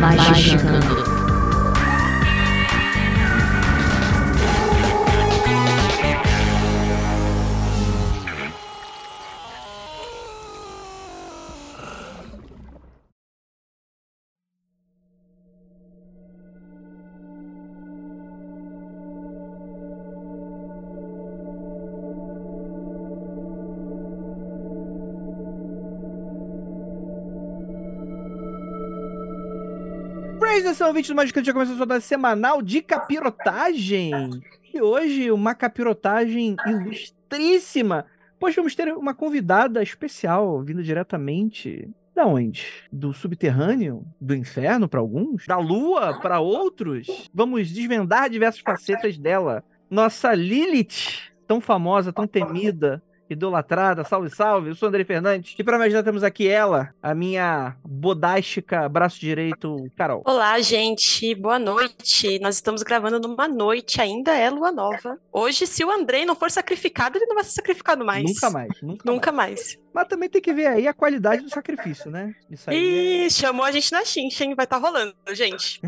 말씀哥哥? Magicando. Atenção, ouvintes do Magicante, já começou a sua semanal de capirotagem. E hoje, uma capirotagem ilustríssima. Pois vamos ter uma convidada especial, vindo diretamente da onde? Do subterrâneo? Do inferno para alguns? Da lua para outros? Vamos desvendar diversas facetas dela. Nossa Lilith, tão famosa, tão temida, idolatrada, salve, salve, eu sou André Fernandes. E para me ajudar temos aqui ela, a minha bodástica braço direito, Carol. Olá, gente, boa noite. Nós estamos gravando numa noite, ainda é lua nova. Hoje, se o Andrei não for sacrificado, ele não vai ser sacrificado mais. Nunca mais, nunca, nunca mais. mais. Mas também tem que ver aí a qualidade do sacrifício, né? Isso aí Ih, é... chamou a gente na chincha, hein? Vai estar tá rolando, gente.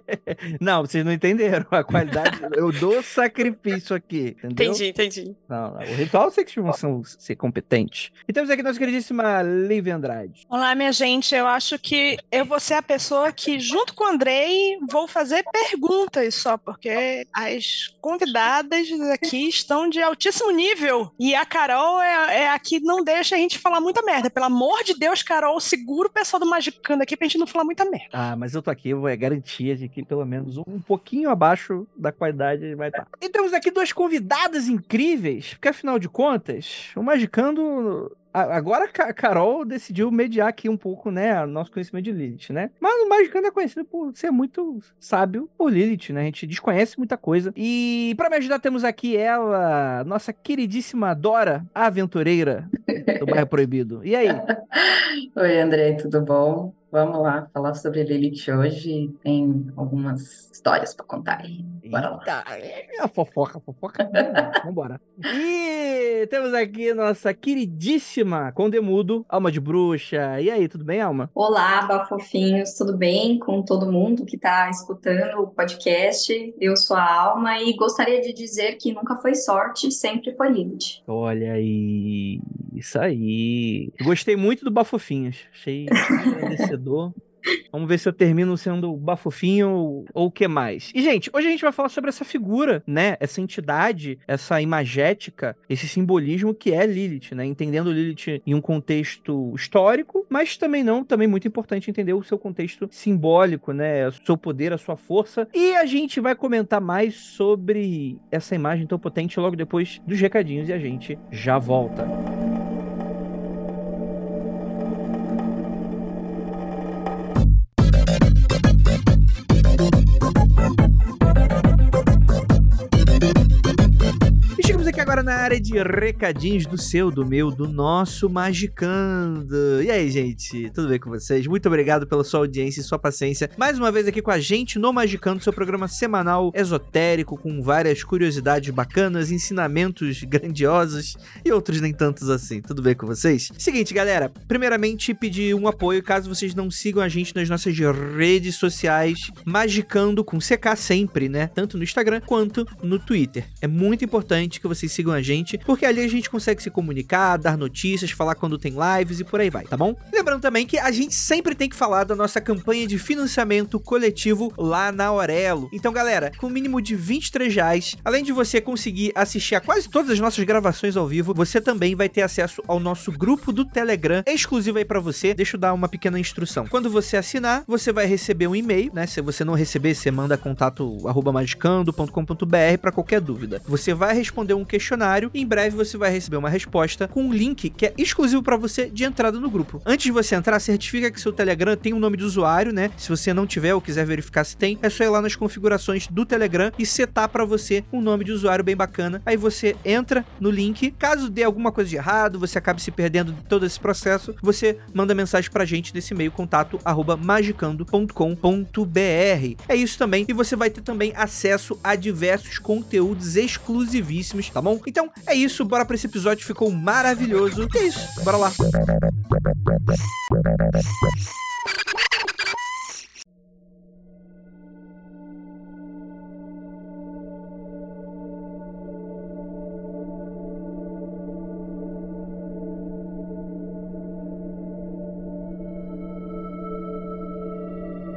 não, vocês não entenderam a qualidade eu dou sacrifício aqui, entendeu? Entendi, entendi. Não, não. O ritual sei que vão ser competente. E temos aqui nossa queridíssima Lívia Andrade. Olá, minha gente. Eu acho que eu vou ser a pessoa que, junto com o Andrei, vou fazer perguntas só, porque as convidadas aqui estão de altíssimo nível. E a Carol é, é a que não deixa a gente gente falar muita merda. Pelo amor de Deus, Carol, segura o pessoal do Magicando aqui pra gente não falar muita merda. Ah, mas eu tô aqui, é garantia de que pelo menos um pouquinho abaixo da qualidade vai estar. Tá. E temos aqui duas convidadas incríveis, porque afinal de contas, o Magicando Agora a Carol decidiu mediar aqui um pouco, né, nosso conhecimento de Lilith, né? Mas o Magicando é conhecido por ser muito sábio por Lilith, né? A gente desconhece muita coisa. E para me ajudar temos aqui ela, nossa queridíssima Dora, aventureira do Bairro Proibido. E aí? Oi, André, tudo bom? Vamos lá falar sobre Lilith hoje. Tem algumas histórias para contar aí. Bora Eita, lá. É a fofoca, fofoca. Vambora. E temos aqui nossa queridíssima Condemudo, Alma de Bruxa. E aí, tudo bem, Alma? Olá, bafofinhos, tudo bem com todo mundo que está escutando o podcast? Eu sou a Alma e gostaria de dizer que nunca foi sorte, sempre foi Lilith. Olha aí, isso aí. Gostei muito do Bafofinhos. Achei Vamos ver se eu termino sendo bafofinho ou o que mais. E, gente, hoje a gente vai falar sobre essa figura, né? Essa entidade, essa imagética, esse simbolismo que é Lilith, né? Entendendo Lilith em um contexto histórico, mas também não, também muito importante entender o seu contexto simbólico, né? O seu poder, a sua força. E a gente vai comentar mais sobre essa imagem tão potente logo depois dos recadinhos e a gente já volta. Agora na área de recadinhos do seu, do meu, do nosso Magicando. E aí, gente, tudo bem com vocês? Muito obrigado pela sua audiência e sua paciência. Mais uma vez aqui com a gente no Magicando, seu programa semanal esotérico, com várias curiosidades bacanas, ensinamentos grandiosos e outros nem tantos assim. Tudo bem com vocês? Seguinte, galera, primeiramente pedir um apoio caso vocês não sigam a gente nas nossas redes sociais, Magicando com CK sempre, né? Tanto no Instagram quanto no Twitter. É muito importante que vocês sigam a gente, porque ali a gente consegue se comunicar, dar notícias, falar quando tem lives e por aí vai, tá bom? Lembrando também que a gente sempre tem que falar da nossa campanha de financiamento coletivo lá na Aurelo. Então, galera, com o mínimo de 23 reais, além de você conseguir assistir a quase todas as nossas gravações ao vivo, você também vai ter acesso ao nosso grupo do Telegram, exclusivo aí para você. Deixa eu dar uma pequena instrução. Quando você assinar, você vai receber um e-mail, né? Se você não receber, você manda contato magicando.com.br para qualquer dúvida. Você vai responder um questionário questionário em breve você vai receber uma resposta com um link que é exclusivo para você de entrada no grupo. Antes de você entrar, certifica que seu Telegram tem um nome de usuário, né? Se você não tiver ou quiser verificar se tem, é só ir lá nas configurações do Telegram e setar para você um nome de usuário bem bacana. Aí você entra no link. Caso dê alguma coisa de errado, você acabe se perdendo de todo esse processo, você manda mensagem pra gente nesse e-mail contato arroba magicando.com.br. É isso também. E você vai ter também acesso a diversos conteúdos exclusivíssimos, tá bom? Então é isso, bora pra esse episódio, ficou maravilhoso. E é isso, bora lá.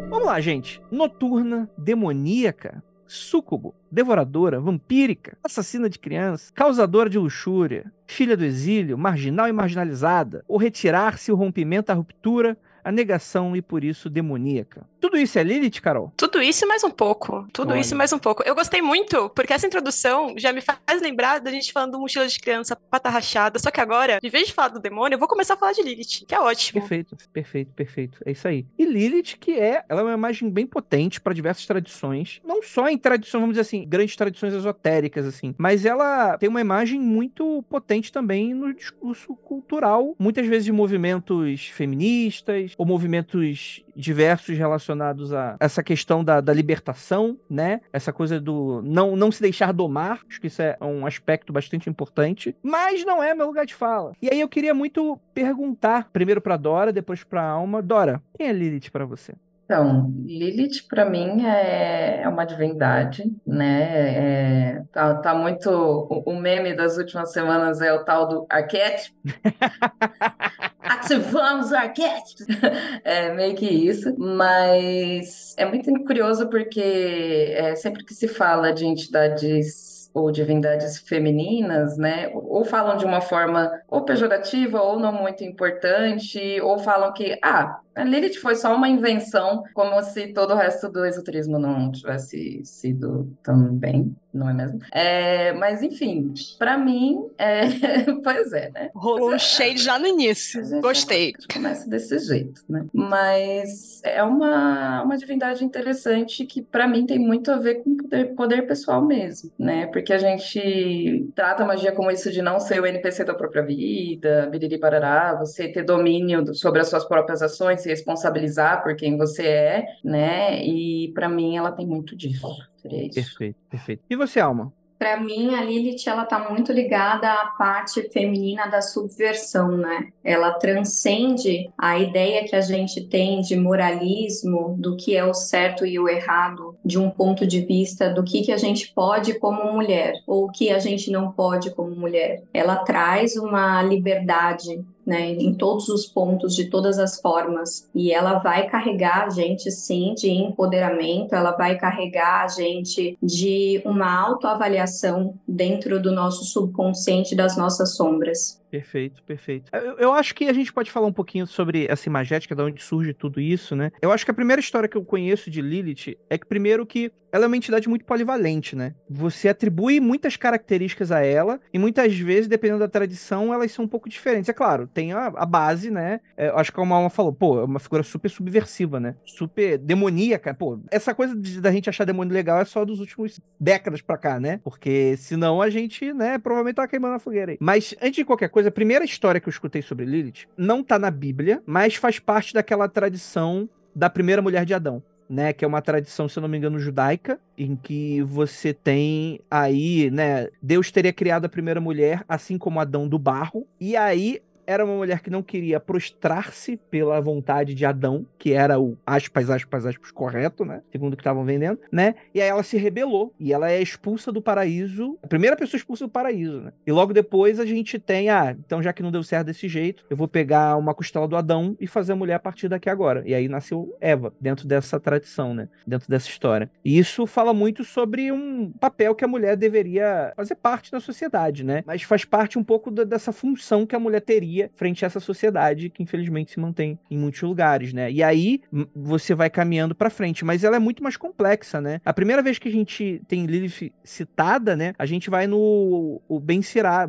Vamos lá, gente. Noturna, demoníaca, súcubo, devoradora, vampírica, assassina de crianças, causadora de luxúria, filha do exílio, marginal e marginalizada, o retirar-se, o rompimento, a ruptura, a negação e por isso demoníaca. Tudo isso é Lilith, Carol? Tudo isso e mais um pouco. Tudo Olha. isso e mais um pouco. Eu gostei muito, porque essa introdução já me faz lembrar da gente falando do mochila de criança, pata rachada. Só que agora, em vez de falar do demônio, eu vou começar a falar de Lilith, que é ótimo. Perfeito, perfeito, perfeito. É isso aí. E Lilith, que é, ela é uma imagem bem potente para diversas tradições, não só em tradições, vamos dizer assim, grandes tradições esotéricas assim, mas ela tem uma imagem muito potente também no discurso cultural, muitas vezes de movimentos feministas ou movimentos diversos relacionados a essa questão da, da libertação, né? Essa coisa do não, não se deixar domar, acho que isso é um aspecto bastante importante, mas não é meu lugar de fala. E aí eu queria muito perguntar, primeiro pra Dora, depois pra Alma. Dora, quem é Lilith pra você? Então, Lilith para mim é, é uma divindade, né? É, tá, tá muito. O, o meme das últimas semanas é o tal do arquétipo. Ativamos o arquétipo! É meio que isso, mas é muito curioso porque é, sempre que se fala de entidades ou divindades femininas, né? Ou falam de uma forma ou pejorativa ou não muito importante, ou falam que, ah, a Lilith foi só uma invenção, como se todo o resto do esoterismo não tivesse sido também, não é mesmo? É, mas, enfim, para mim, é... pois é, né? Rolou um Pois é. shade já no início. A gente Gostei. Começa desse jeito, né? Mas é uma, uma divindade interessante que, para mim, tem muito a ver com poder, poder pessoal mesmo, né? Porque a gente trata a magia como isso de não ser o NPC da própria vida, biriri parará, você ter domínio do- sobre as suas próprias ações, se responsabilizar por quem você é, né? E para mim ela tem muito disso. Seria isso. Perfeito, perfeito. E você, Alma? Para mim, a Lilith ela tá muito ligada à parte feminina da subversão, né? Ela transcende a ideia que a gente tem de moralismo, do que é o certo e o errado, de um ponto de vista do que que a gente pode como mulher ou o que a gente não pode como mulher. Ela traz uma liberdade né, em todos os pontos, de todas as formas. E ela vai carregar a gente, sim, de empoderamento, ela vai carregar a gente de uma autoavaliação dentro do nosso subconsciente, das nossas sombras. Perfeito, perfeito. Eu, eu acho que a gente pode falar um pouquinho sobre essa imagética, de onde surge tudo isso, né? Eu acho que a primeira história que eu conheço de Lilith é que, primeiro, que ela é uma entidade muito polivalente, né? Você atribui muitas características a ela, e muitas vezes, dependendo da tradição, elas são um pouco diferentes. É claro, tem a, a base, né? É, acho que a Alma falou, pô, é uma figura super subversiva, né? Super demoníaca. Pô, essa coisa de- da gente achar demônio legal é só dos últimos décadas pra cá, né? Porque senão a gente, né, provavelmente tá queimando a fogueira aí. Mas antes de qualquer coisa, a primeira história que eu escutei sobre Lilith não tá na Bíblia, mas faz parte daquela tradição da primeira mulher de Adão. Né, que é uma tradição, se eu não me engano, judaica, em que você tem aí, né, Deus teria criado a primeira mulher, assim como Adão do barro, e aí era uma mulher que não queria prostrar-se pela vontade de Adão, que era o aspas, aspas, aspas, correto, né? Segundo o que estavam vendendo, né? E aí ela se rebelou e ela é expulsa do paraíso, a primeira pessoa expulsa do paraíso, né? E logo depois a gente tem, ah, então já que não deu certo desse jeito, eu vou pegar uma costela do Adão e fazer a mulher a partir daqui agora. E aí nasceu Eva, dentro dessa tradição, né? Dentro dessa história. E isso fala muito sobre um papel que a mulher deveria fazer parte da sociedade, né? Mas faz parte um pouco da- dessa função que a mulher teria frente a essa sociedade que infelizmente se mantém em muitos lugares, né? E aí você vai caminhando para frente, mas ela é muito mais complexa, né? A primeira vez que a gente tem Lilith citada, né? A gente vai no o Ben Zirá,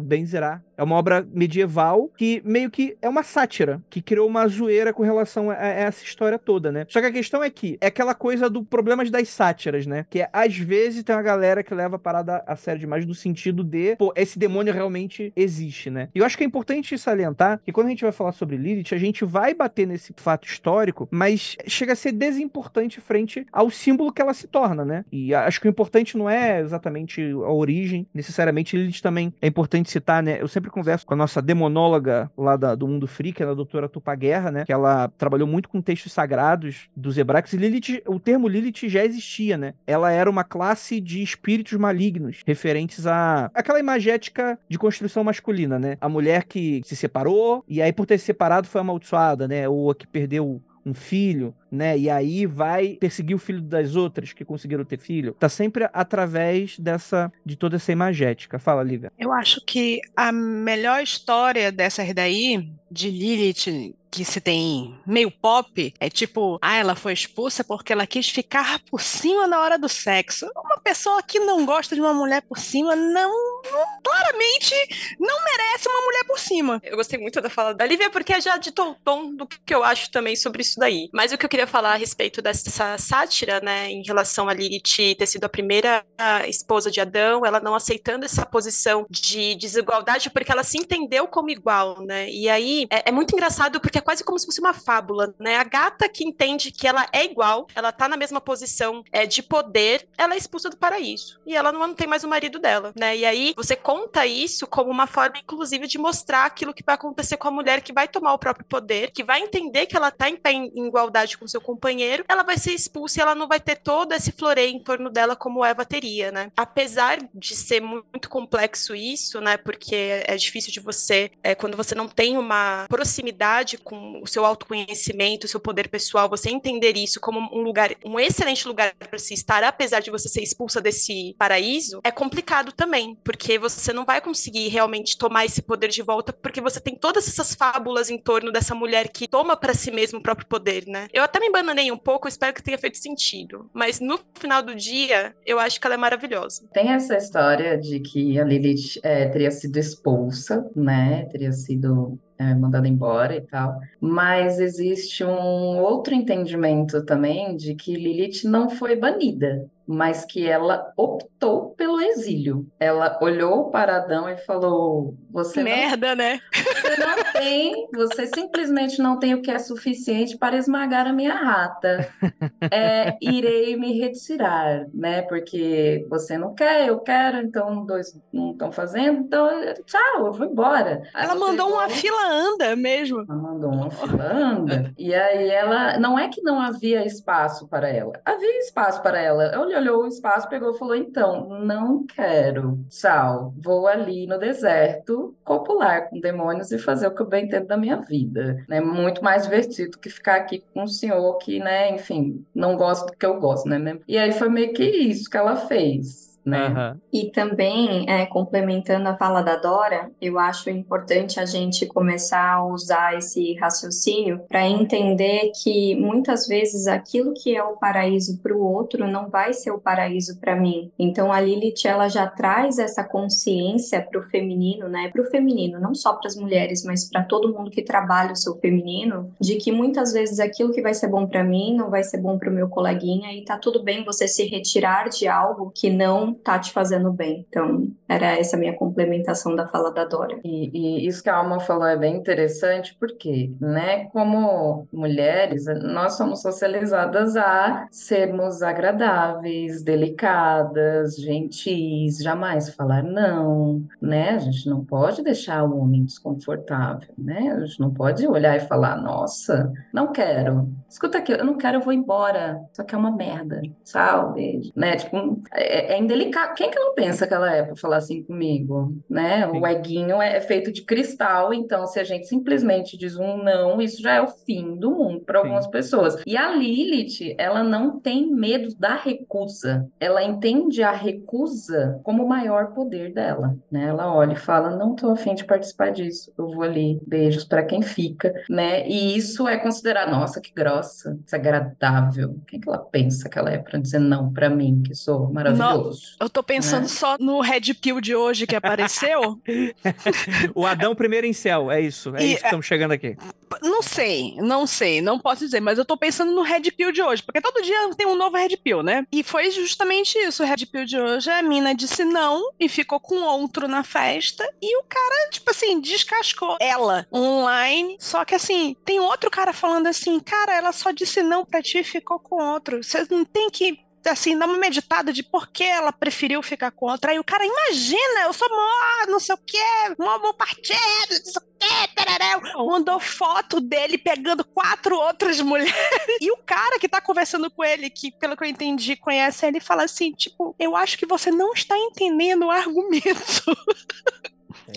é uma obra medieval que meio que é uma sátira, que criou uma zoeira com relação a, a essa história toda, né? Só que a questão é que é aquela coisa do problemas das sátiras, né? Que é, às vezes tem uma galera que leva a parada a sério demais no sentido de, pô, esse demônio realmente existe, né? E eu acho que é importante salientar que quando a gente vai falar sobre Lilith, a gente vai bater nesse fato histórico, mas chega a ser desimportante frente ao símbolo que ela se torna, né? E acho que o importante não é exatamente a origem, necessariamente Lilith também é importante citar, né? Eu sempre converso com a nossa demonóloga lá da, do Mundo Free, que é a doutora Tupaguerra, né? Que ela trabalhou muito com textos sagrados dos hebraicos. E Lilith, o termo Lilith já existia, né? Ela era uma classe de espíritos malignos, referentes a aquela imagética de construção masculina, né? A mulher que se separou, e aí por ter se separado foi amaldiçoada, né? Ou a que perdeu um filho, né? E aí vai perseguir o filho das outras que conseguiram ter filho. Tá sempre através dessa de toda essa imagética. Fala, Lívia. Eu acho que a melhor história dessas daí de Lilith que se tem meio pop, é tipo, ah, ela foi expulsa porque ela quis ficar por cima na hora do sexo. Uma pessoa que não gosta de uma mulher por cima não, não claramente não merece uma mulher por cima. Eu gostei muito da fala da Lívia porque já ditou o tom do que eu acho também sobre isso daí. Mas o que eu queria falar a respeito dessa sátira, né, em relação a Lilith ter sido a primeira esposa de Adão, ela não aceitando essa posição de desigualdade porque ela se entendeu como igual, né? E aí é, é muito engraçado porque é quase como se fosse uma fábula, né? A gata que entende que ela é igual, ela tá na mesma posição é, de poder, ela é expulsa do paraíso. E ela não, não tem mais o marido dela, né? E aí você conta isso como uma forma, inclusive, de mostrar aquilo que vai acontecer com a mulher que vai tomar o próprio poder, que vai entender que ela tá em, em igualdade com seu companheiro, ela vai ser expulsa e ela não vai ter todo esse floreio em torno dela como Eva teria, né? Apesar de ser muito complexo isso, né? Porque é difícil de você, é, quando você não tem uma proximidade com o seu autoconhecimento, o seu poder pessoal, você entender isso como um lugar, um excelente lugar para se estar, apesar de você ser expulsa desse paraíso, é complicado também, porque você não vai conseguir realmente tomar esse poder de volta, porque você tem todas essas fábulas em torno dessa mulher que toma para si mesmo o próprio poder, né? Eu até me embananei um pouco, espero que tenha feito sentido, mas no final do dia, eu acho que ela é maravilhosa. Tem essa história de que a Lilith é, teria sido expulsa, né? Teria sido é, mandada embora e tal. Mas existe um outro entendimento também de que Lilith não foi banida mas que ela optou pelo exílio. Ela olhou para Adão e falou: Você merda, não, né? Você não tem, você simplesmente não tem o que é suficiente para esmagar a minha rata. É, irei me retirar, né? Porque você não quer, eu quero, então dois não estão fazendo, então tchau, eu vou embora. ela mandou uma fila anda mesmo. Ela mandou uma fila anda. E aí ela, não é que não havia espaço para ela, havia espaço para ela. Olha olhou o espaço, pegou e falou: então, não quero. Tchau. Vou ali no deserto copular com demônios e fazer o que eu bem entendo da minha vida. É muito mais divertido que ficar aqui com um senhor que, né, enfim, não gosta do que eu gosto, né? E aí foi meio que isso que ela fez né? Uhum. E também, é, complementando a fala da Dora, eu acho importante a gente começar a usar esse raciocínio para entender que muitas vezes aquilo que é o paraíso para o outro não vai ser o paraíso para mim. Então a Lilith ela já traz essa consciência para o feminino, né? Para o feminino, não só para as mulheres, mas para todo mundo que trabalha o seu feminino, de que muitas vezes aquilo que vai ser bom para mim não vai ser bom para o meu coleguinha e tá tudo bem você se retirar de algo que não tá te fazendo bem. Então, era essa minha complementação da fala da Dora. E, e isso que a Alma falou é bem interessante, porque, né, como mulheres, nós somos socializadas a sermos agradáveis, delicadas, gentis, jamais falar não, né? A gente não pode deixar o homem desconfortável, né? A gente não pode olhar e falar, nossa, não quero. Escuta aqui, eu não quero, eu vou embora. Só que é uma merda. Tchau, beijo. Né? Tipo, é, é indelicado quem que ela pensa que ela é para falar assim comigo, né? O eguinho é feito de cristal, então se a gente simplesmente diz um não, isso já é o fim do mundo para algumas pessoas. E a Lilith, ela não tem medo da recusa. Ela entende a recusa como o maior poder dela, né? Ela olha e fala: "Não tô afim de participar disso. Eu vou ali, beijos para quem fica", né? E isso é considerar, nossa, que grossa, desagradável. Quem que ela pensa que ela é para dizer não para mim, que sou maravilhoso? Eu tô pensando Né? só no Red Pill de hoje que apareceu. O Adão primeiro em céu, é isso. É E, isso que estamos chegando aqui. Não sei, não sei, não posso dizer, mas eu tô pensando no Red Pill de hoje, porque todo dia tem um novo Red Pill, né? E foi justamente isso. O Red Pill de hoje, a mina disse não e ficou com outro na festa, e o cara, tipo assim, descascou ela online. Só que assim, tem outro cara falando assim, cara, ela só disse não pra ti e ficou com outro. Você não tem que. Assim, dar uma meditada de por que ela preferiu ficar com outra. Aí o cara, imagina, eu sou mó, não sei o quê, mó bom partido, não sei o quê, tarará. Mandou foto dele pegando quatro outras mulheres. E o cara que tá conversando com ele, que pelo que eu entendi, conhece ele, fala assim: tipo, eu acho que você não está entendendo o argumento.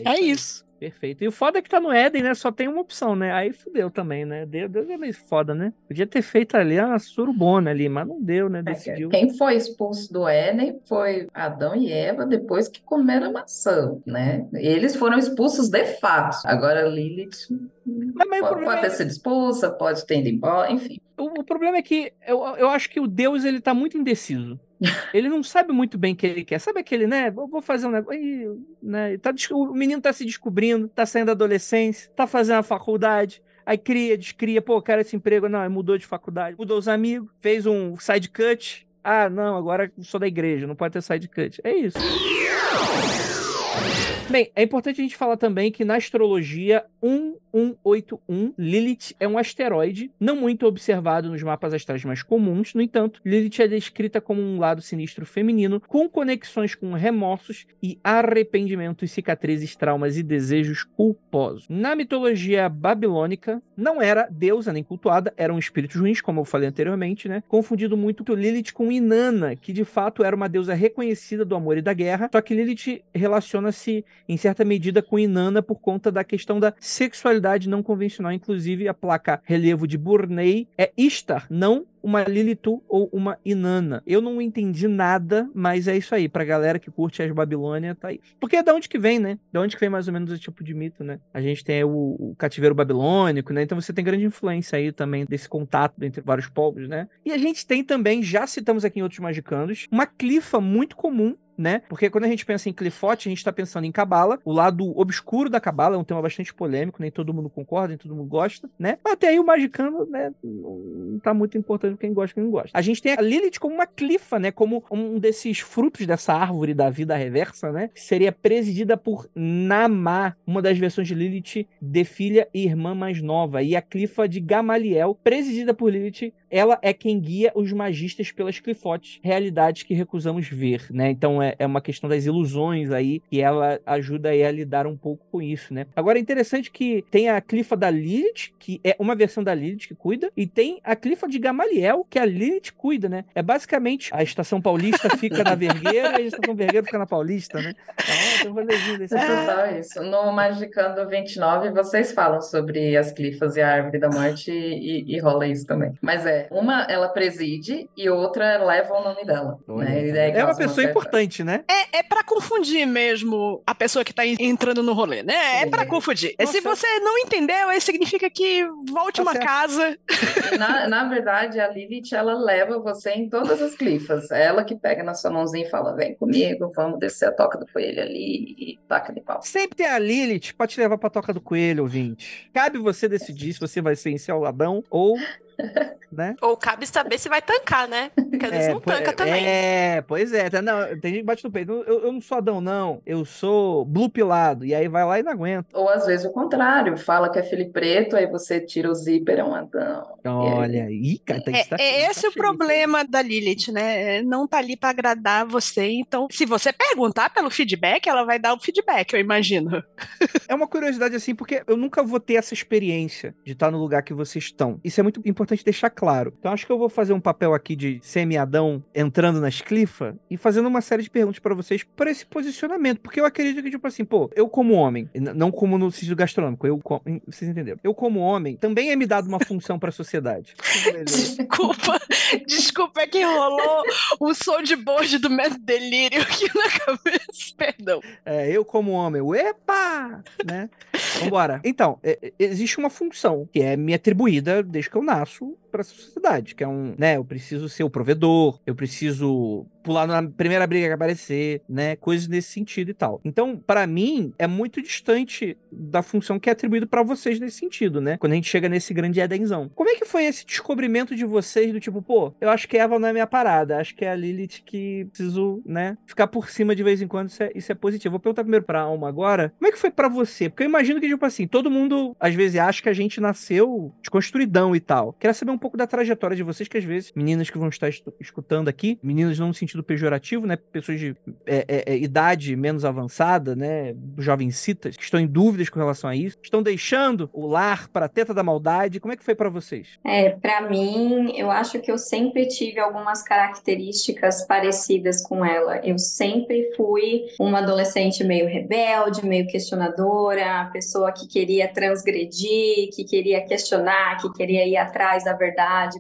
É aí. isso. Perfeito. E o foda é que tá no Éden, né? Só tem uma opção, né? Aí fudeu também, né? Deus, Deus é meio foda, né? Podia ter feito ali a surubona ali, mas não deu, né? Decidiu. Quem foi expulso do Éden foi Adão e Eva depois que comeram a maçã, né? Eles foram expulsos de fato. Agora Lilith Mas, mas pode, pode é- ter sido expulsa, pode ter ido embora, enfim. O, o problema é que eu, eu acho que o Deus ele tá muito indeciso. Ele não sabe muito bem o que ele quer. Sabe aquele, né? Vou fazer um negócio. Né? Tá, o menino tá se descobrindo, tá saindo da adolescência, tá fazendo a faculdade. Aí cria, descria, pô, quero esse emprego. Não, mudou de faculdade, mudou os amigos, fez um side cut. Ah, não, agora sou da igreja, não pode ter side cut. É isso. Bem, é importante a gente falar também que na astrologia 1181, Lilith é um asteroide não muito observado nos mapas astrais mais comuns. No entanto, Lilith é descrita como um lado sinistro feminino com conexões com remorsos e arrependimentos, cicatrizes, traumas e desejos culposos. Na mitologia babilônica, não era deusa nem cultuada, eram espíritos ruins, como eu falei anteriormente, né? Confundido muito Lilith com Inanna, que de fato era uma deusa reconhecida do amor e da guerra, só que Lilith relaciona-se em certa medida com Inanna por conta da questão da sexualidade não convencional. Inclusive, a placa relevo de Burney é Ishtar, não uma Lilitu ou uma Inanna. Eu não entendi nada, mas é isso aí. Pra galera que curte as Babilônia, tá aí. Porque é da onde que vem, né? Da onde que vem mais ou menos esse tipo de mito, né? A gente tem o, o cativeiro babilônico, né? Então você tem grande influência aí também desse contato entre vários povos, né? E a gente tem também, já citamos aqui em outros magicandos, uma clifa muito comum né? Porque quando a gente pensa em clifote, a gente está pensando em cabala. O lado obscuro da cabala é um tema bastante polêmico, nem todo mundo concorda, nem todo mundo gosta, né? Mas até aí o magicano, né, não tá muito importante quem gosta quem não gosta. A gente tem a Lilith como uma clifa, né? Como um desses frutos dessa árvore da vida reversa, né? Que seria presidida por Namá, uma das versões de Lilith de filha e irmã mais nova. E a clifa de Gamaliel, presidida por Lilith, ela é quem guia os magistas pelas clifotes, realidades que recusamos ver, né? Então é, é uma questão das ilusões aí, e ela ajuda aí a lidar um pouco com isso, né? Agora é interessante que tem a clifa da Lilith, que é uma versão da Lilith que cuida, e tem a clifa de Gamaliel, que a Lilith cuida, né? É basicamente a estação paulista fica na Vergueira e a estação Vergueira fica na Paulista, né? Então, é, tem um desse É total isso. No Magicando 29, vocês falam sobre as clifas e a árvore da morte e, e- e rola isso também. Mas é, uma ela preside e outra leva o nome dela. Né? É uma pessoa importante, né? É, é para confundir mesmo a pessoa que tá en- entrando no rolê, né? É pra confundir. Nossa. Se você não entendeu, aí significa que volte Tá uma certo. casa. Na, na verdade, a Lilith, ela leva você em todas as clifas. É ela que pega na sua mãozinha e fala: vem comigo, vamos descer a toca do coelho ali e taca de pau. Sempre tem a Lilith pra te levar pra toca do coelho, ouvinte. Cabe você decidir se você vai ser enceuladão ou, né? Ou cabe saber se vai tancar, né? Porque às vezes não po- tanca também. É, pois é. tá- Não, tem gente que bate no peito. Eu, eu não sou Adão, não. Eu sou blue pilado. E aí vai lá e não aguenta. Ou às vezes o contrário, fala que é filho preto, aí você tira o zíper, é um Adão. Olha aí, cara. Tá, É, tá é esse tá o cheio. problema da Lilith, né? É, Não tá ali pra agradar você. Então, se você perguntar pelo feedback, ela vai dar o feedback, eu imagino. É uma curiosidade assim, porque eu nunca vou ter essa experiência de estar no lugar que vocês estão. Isso é muito importante importante deixar claro. Então acho que eu vou fazer um papel aqui de semi-Adão entrando nas clifas e fazendo uma série de perguntas para vocês por esse posicionamento. Porque eu acredito que, tipo assim, pô, eu como homem, não como no sentido gastronômico, eu como, vocês entenderam? Eu como homem, também é me dado uma função para a sociedade. Desculpa, desculpa, é que rolou o som de bojo do Mestre Delírio aqui na cabeça. Perdão. É, eu como homem, epa! Né? Vambora. Então, é, existe uma função que é me atribuída desde que eu nasço fou para a sociedade, que é um, né, eu preciso ser o provedor, eu preciso pular na primeira briga que aparecer, né, coisas nesse sentido e tal. Então, para mim, é muito distante da função que é atribuída para vocês nesse sentido, né? Quando a gente chega nesse grande Edenzão. Como é que foi esse descobrimento de vocês do tipo, pô, eu acho que Eva não é minha parada, acho que é a Lilith que preciso, né, ficar por cima de vez em quando, isso é, isso é positivo. Vou perguntar primeiro pra Alma agora, como é que foi para você? Porque eu imagino que, tipo assim, todo mundo, às vezes, acha que a gente nasceu desconstruidão e tal. Quero saber um pouco da trajetória de vocês, que às vezes, meninas que vão estar escutando aqui, meninas não no sentido pejorativo, né? Pessoas de é, é, é, idade menos avançada, né? Jovencitas, que estão em dúvidas com relação a isso, estão deixando o lar para a teta da maldade. Como é que foi para vocês? É, para mim, eu acho que eu sempre tive algumas características parecidas com ela. Eu sempre fui uma adolescente meio rebelde, meio questionadora, pessoa que queria transgredir, que queria questionar, que queria ir atrás da verdade,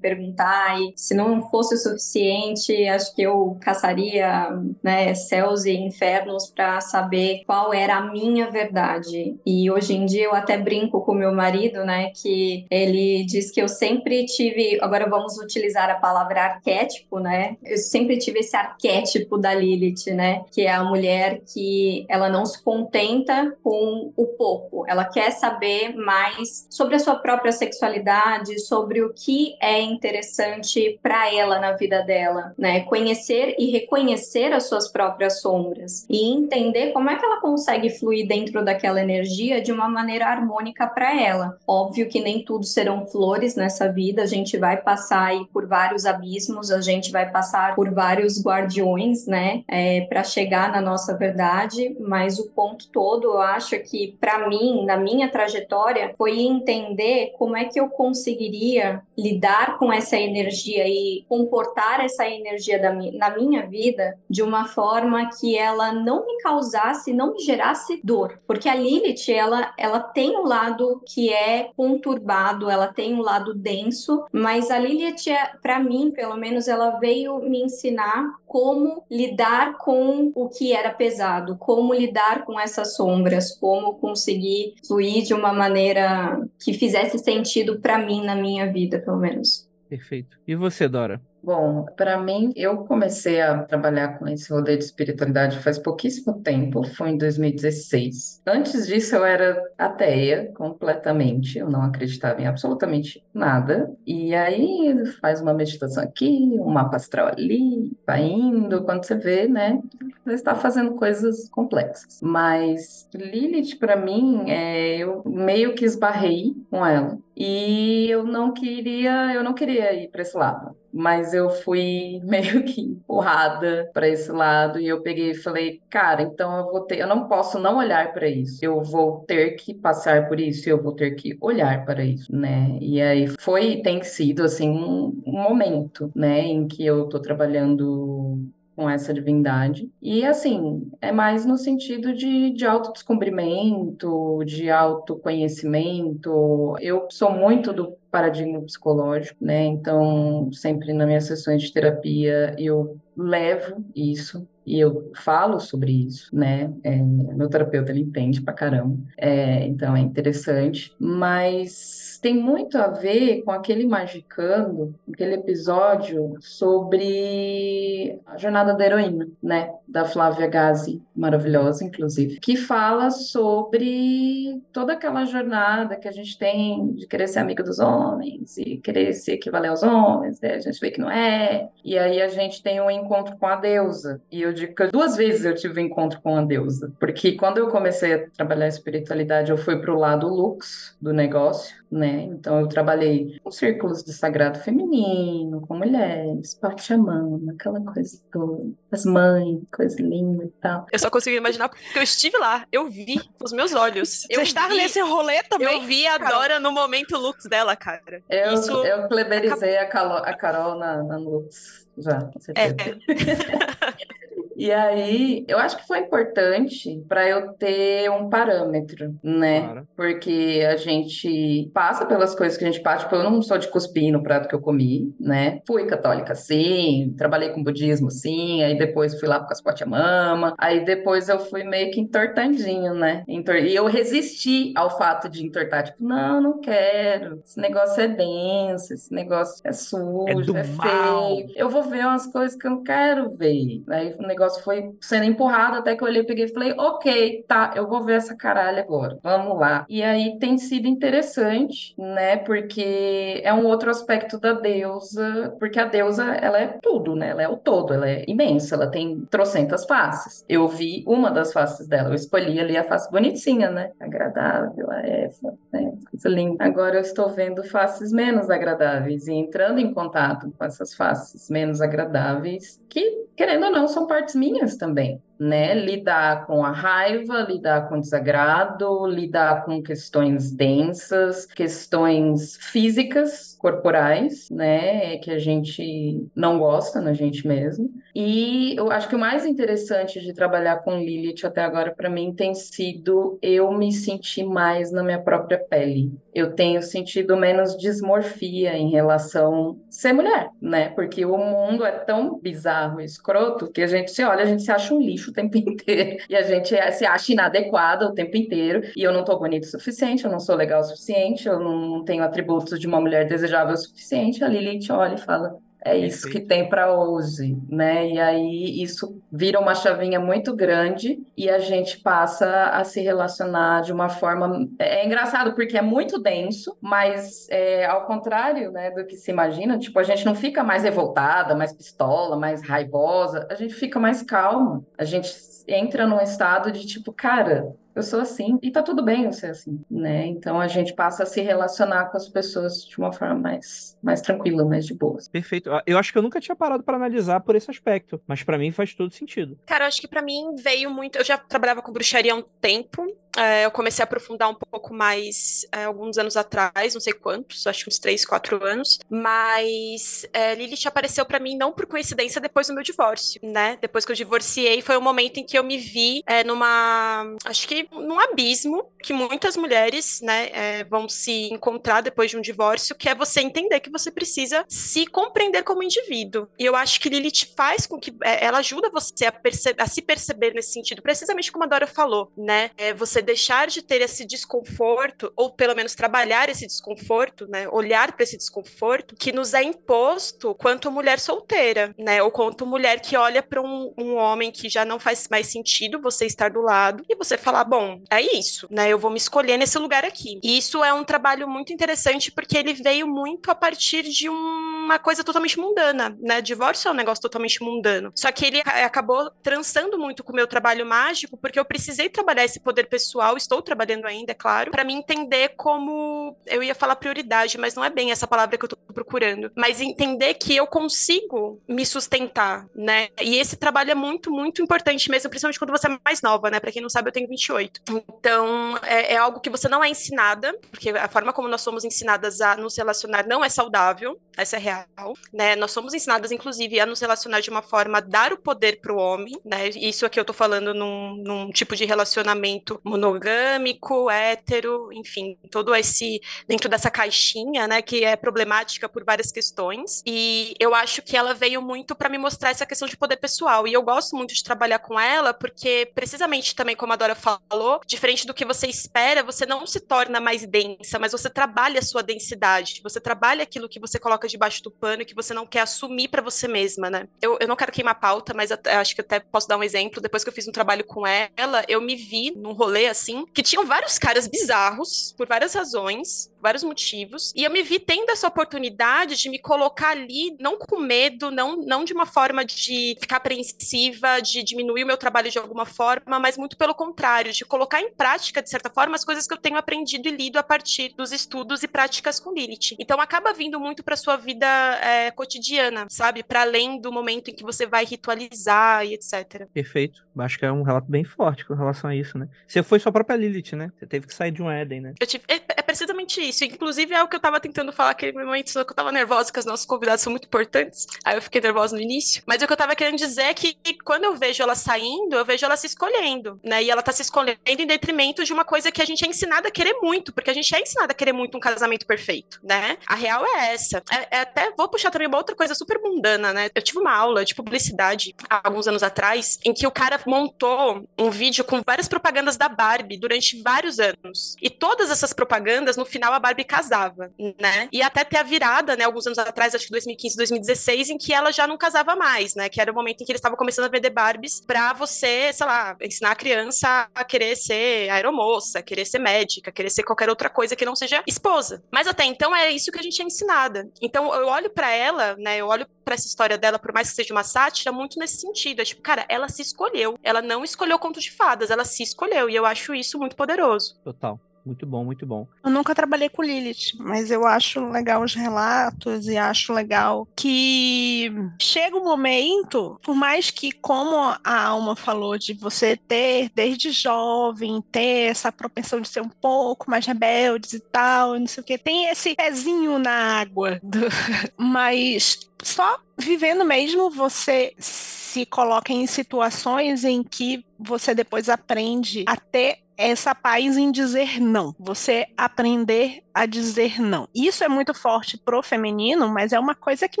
perguntar, e se não fosse o suficiente, acho que eu caçaria né, céus e infernos para saber qual era a minha verdade. E hoje em dia eu até brinco com meu marido, né, que ele diz que eu sempre tive, agora vamos utilizar a palavra arquétipo, né? Eu sempre tive esse arquétipo da Lilith, né, que é a mulher que ela não se contenta com o pouco, ela quer saber mais sobre a sua própria sexualidade, sobre o que é interessante para ela na vida dela, né? Conhecer e reconhecer as suas próprias sombras e entender como é que ela consegue fluir dentro daquela energia de uma maneira harmônica para ela. Óbvio que nem tudo serão flores nessa vida, a gente vai passar aí por vários abismos, a gente vai passar por vários guardiões, né, é, para chegar na nossa verdade, mas o ponto todo, eu acho que para mim, na minha trajetória, foi entender como é que eu conseguiria lidar com essa energia e comportar essa energia da, na minha vida de uma forma que ela não me causasse, não me gerasse dor. Porque a Lilith, ela, ela tem um lado que é conturbado, ela tem um lado denso, mas a Lilith, é, para mim, pelo menos, ela veio me ensinar como lidar com o que era pesado, como lidar com essas sombras, como conseguir fluir de uma maneira que fizesse sentido para mim na minha vida, pelo menos. Perfeito. E você, Dora? Bom, para mim, eu comecei a trabalhar com esse rolê de espiritualidade faz pouquíssimo tempo, foi em 2016. Antes disso, eu era ateia completamente, eu não acreditava em absolutamente nada. E aí, faz uma meditação aqui, um mapa astral ali, vai indo, quando você vê, né, você está fazendo coisas complexas. Mas Lilith, para mim, é, eu meio que esbarrei com ela. E eu não queria, eu não queria ir para esse lado, mas eu fui meio que empurrada para esse lado e eu peguei e falei, cara, então eu vou ter, eu não posso não olhar para isso. Eu vou ter que passar por isso, eu vou ter que olhar para isso, né? E aí foi, tem sido assim um, um momento, né, em que eu tô trabalhando com essa divindade. E assim, é mais no sentido de, de autodescobrimento, de autoconhecimento. Eu sou muito do paradigma psicológico, né? Então, sempre nas minhas sessões de terapia, eu levo isso e eu falo sobre isso, né? É, meu terapeuta ele entende pra caramba, é, então é interessante, mas tem muito a ver com aquele magicando, aquele episódio sobre a jornada da heroína, né? Da Flávia Gazi, maravilhosa, inclusive, que fala sobre toda aquela jornada que a gente tem de querer ser amiga dos homens e querer se equivaler aos homens, né? a gente vê que não é, e aí a gente tem um encontro com a deusa, e eu digo que duas vezes eu tive um encontro com a deusa, porque quando eu comecei a trabalhar a espiritualidade, eu fui para o lado lux do negócio, né? Então eu trabalhei com círculos de sagrado feminino, com mulheres, Pachamama, aquela coisa toda, as mães, coisa linda e tal. Eu só consigo imaginar porque eu estive lá, eu vi com os meus olhos. Você estava nesse rolê também? Eu vi a Dora no momento lux dela, cara. Eu, Isso eu pleberizei a, Calo, a Carol na, na Lutz, já, com certeza. É. E aí, eu acho que foi importante para eu ter um parâmetro, né? Claro. Porque a gente passa pelas coisas que a gente passa. Tipo, eu não sou de cuspir no prato que eu comi, né? Fui católica, sim. Trabalhei com budismo, sim. Aí depois fui lá pro Caspote a Mama. Aí depois eu fui meio que entortandinho, né? Entor... E eu resisti ao fato de entortar. Tipo, não, não quero. Esse negócio é denso, esse negócio é sujo, do é, mal. feio. Eu vou ver umas coisas que eu não quero ver. Aí o negócio foi sendo empurrado até que eu olhei, peguei e falei, ok, tá, eu vou ver essa caralho agora. Vamos lá. E aí tem sido interessante, né? Porque é um outro aspecto da deusa, porque a deusa, ela é tudo, né? Ela é o todo, ela é imensa, ela tem trocentas faces. Eu vi uma das faces dela, eu escolhi ali a face bonitinha, né? Agradável, essa, né? Coisa linda. Agora eu estou vendo faces menos agradáveis e entrando em contato com essas faces menos agradáveis, que, querendo ou não, são partes minhas também, né? Lidar com a raiva, lidar com o desagrado, lidar com questões densas, questões físicas, corporais, né? Que a gente não gosta na gente mesmo. E eu acho que o mais interessante de trabalhar com Lilith até agora para mim tem sido eu me sentir mais na minha própria pele. Eu tenho sentido menos dismorfia em relação a ser mulher, né? Porque o mundo é tão bizarro e escroto que a gente se olha, a gente se acha um lixo o tempo inteiro. E a gente é- se acha inadequada o tempo inteiro. E eu não tô bonita o suficiente, eu não sou legal o suficiente, eu não tenho atributos de uma mulher o suficiente. A Lilith olha e fala: é isso que tem para hoje, né? E aí isso vira uma chavinha muito grande e a gente passa a se relacionar de uma forma. É é engraçado porque é muito denso, mas é, ao contrário, né, do que se imagina, tipo, a gente não fica mais revoltada, mais pistola, mais raivosa, a gente fica mais calma. A gente entra num estado de tipo, cara, eu sou assim e tá tudo bem eu ser assim, né? Então a gente passa a se relacionar com as pessoas de uma forma mais, mais tranquila, mais de boas. Perfeito. Ah, Eu acho que eu nunca tinha parado pra analisar por esse aspecto, mas pra mim faz todo sentido. Cara, eu acho que pra mim veio muito. Eu já trabalhava com bruxaria há um tempo. é, eu comecei a aprofundar um pouco mais é, alguns anos atrás, não sei quantos, acho que uns 3, 4 anos. Mas é, Lilith apareceu pra mim não por coincidência depois do meu divórcio, né? Depois que eu divorciei, foi o momento em que eu me vi é, numa. Acho que num abismo que muitas mulheres, né, é, vão se encontrar depois de um divórcio, que é você entender que você precisa se compreender como indivíduo. E eu acho que Lilith faz com que é, ela ajuda você a, a se perceber nesse sentido, precisamente como a Dora falou, né? É você deixar de ter esse desconforto, ou pelo menos trabalhar esse desconforto, né? Olhar para esse desconforto que nos é imposto quanto mulher solteira, né? Ou quanto mulher que olha para um, um homem que já não faz mais sentido você estar do lado e você falar, bom, é isso, né? Eu vou me escolher nesse lugar aqui. E isso é um trabalho muito interessante porque ele veio muito a partir de uma coisa totalmente mundana, né? Divórcio é um negócio totalmente mundano. Só que ele acabou transando muito com o meu trabalho mágico porque eu precisei trabalhar esse poder pessoal, estou trabalhando ainda, é claro, para me entender como eu ia falar prioridade, mas não é bem essa palavra que eu tô procurando, mas entender que eu consigo me sustentar, né? E esse trabalho é muito, muito importante mesmo, principalmente quando você é mais nova, né? Para quem não sabe, eu tenho 28. Então, é, é algo que você não é ensinada, porque a forma como nós somos ensinadas a nos relacionar não é saudável, essa é real, né? Nós somos ensinadas, inclusive, a nos relacionar de uma forma a dar o poder pro homem, né? Isso aqui eu tô falando num, num tipo de relacionamento monogâmico, hétero, enfim, todo esse dentro dessa caixinha, né, que é problemática por várias questões. E eu acho que ela veio muito para me mostrar essa questão de poder pessoal. E eu gosto muito de trabalhar com ela porque precisamente também como a Dora falou, diferente do que você espera, você não se torna mais densa, mas você trabalha a sua densidade. Você trabalha aquilo que você coloca debaixo do pano e que você não quer assumir para você mesma, né? Eu, eu não quero queimar pauta, mas até- acho que até posso dar um exemplo. Depois que eu fiz um trabalho com ela, eu me vi num rolê assim, que tinham vários caras bizarros, por várias razões, vários motivos, e eu me vi tendo essa oportunidade de me colocar ali, não com medo, não, não de uma forma de ficar apreensiva, de diminuir o meu trabalho de alguma forma, mas muito pelo contrário, de colocar em prática, de certa forma, as coisas que eu tenho aprendido e lido a partir dos estudos e práticas com Lilith. Então acaba vindo muito para sua vida é, cotidiana, sabe? Para além do momento em que você vai ritualizar e etc. Perfeito. Acho que é um relato bem forte com relação a isso, né? Você foi sua própria Lilith, né? Você teve que sair de um Éden, né? Eu tive, é, é precisamente isso. Inclusive, é o que eu tava tentando falar aquele momento que eu tava nervosa, que os nossos convidados são muito importantes. Aí eu fiquei nervosa no início. Mas o que eu tava querendo dizer é que quando eu vejo ela saindo, eu vejo ela se escolhendo, né? E ela tá se escolhendo em detrimento de uma coisa que a gente é ensinada a querer muito, porque a gente é ensinada a querer muito um casamento perfeito, né? A real é essa. É, é até vou puxar também uma outra coisa super mundana, né? Eu tive uma aula de publicidade há alguns anos atrás, em que o cara montou um vídeo com várias propagandas da Barbie durante vários anos. E todas essas propagandas, no final, a Barbie casava, né? E até ter a virada, né, alguns anos atrás, acho que 2015, 2016, em que ela já não casava mais, né? Que era o momento em que eles estavam começando a vender Barbies pra você, sei lá, ensinar a criança a querer ser aeromoça, querer ser médica, querer ser qualquer outra coisa que não seja esposa. Mas até então é isso que a gente é ensinada. Então eu olho para ela, né? Eu olho para essa história dela, por mais que seja uma sátira, muito nesse sentido. É tipo, cara, ela se escolheu. Ela não escolheu conto de fadas, ela se escolheu. E eu acho isso muito poderoso. Total. Muito bom, muito bom. Eu nunca trabalhei com Lilith, mas eu acho legal os relatos e acho legal que chega um momento, por mais que, como a Alma falou, de você ter desde jovem, ter essa propensão de ser um pouco mais rebeldes e tal, não sei o que, tem esse pezinho na água. Do... mas só vivendo mesmo você se coloca em situações em que você depois aprende a ter essa paz em dizer não. Você aprender a dizer não. Isso é muito forte pro feminino, mas é uma coisa que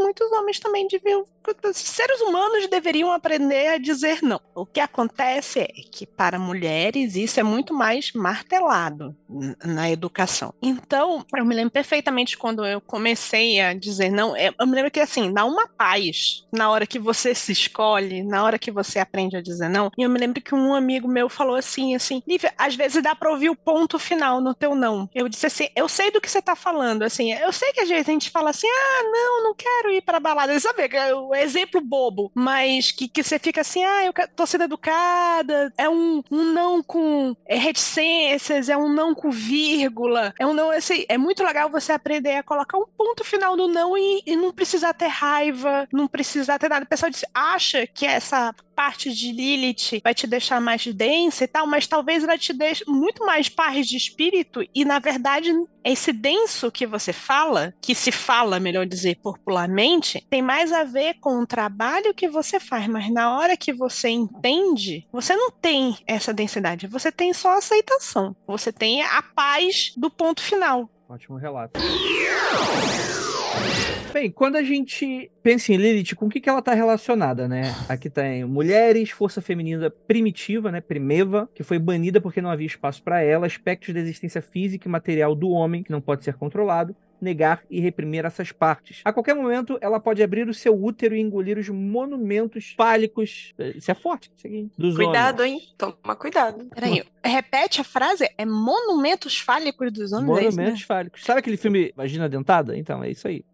muitos homens também deviam. Seres humanos deveriam aprender a dizer não. O que acontece é que, para mulheres, isso é muito mais martelado na educação. Então, eu me lembro perfeitamente quando eu comecei a dizer não. É, eu me lembro que, assim, dá uma paz na hora que você se escolhe, na hora que você aprende a dizer não. E eu me lembro que um amigo meu falou assim, assim, Lívia, às vezes dá pra ouvir o ponto final no teu não. Eu disse assim, eu sei do que você tá falando, assim, eu sei que às vezes a gente fala assim, ah, não, não quero ir pra balada, sabe, é o exemplo bobo, mas que, que você fica assim, ah, eu tô sendo educada, é um, um não com reticências, é um não com vírgula, é um não, assim, é muito legal você aprender a colocar um ponto final no não e, e não precisar ter raiva, não precisar ter nada. O pessoal disse, acha que essa parte de Lilith vai te deixar mais densa e tal, mas talvez ela te deixe muito mais paz de espírito e, na verdade, esse denso que você fala, que se fala, melhor dizer, popularmente, tem mais a ver com o trabalho que você faz, mas na hora que você entende, você não tem essa densidade, você tem só aceitação, você tem a paz do ponto final. Ótimo relato. Bem, quando a gente pensa em Lilith, com o que, que ela está relacionada, né? Aqui tem mulheres, força feminina primitiva, né? Primeva, que foi banida porque não havia espaço para ela, aspectos da existência física e material do homem, que não pode ser controlado, negar e reprimir essas partes. A qualquer momento, ela pode abrir o seu útero e engolir os monumentos fálicos. Isso é forte, isso aqui, dos Cuidado, homens. hein? Toma cuidado. Peraí, repete a frase, é monumentos fálicos dos homens, é isso, né? Monumentos fálicos. Sabe aquele filme Vagina Dentada? Então, é isso aí.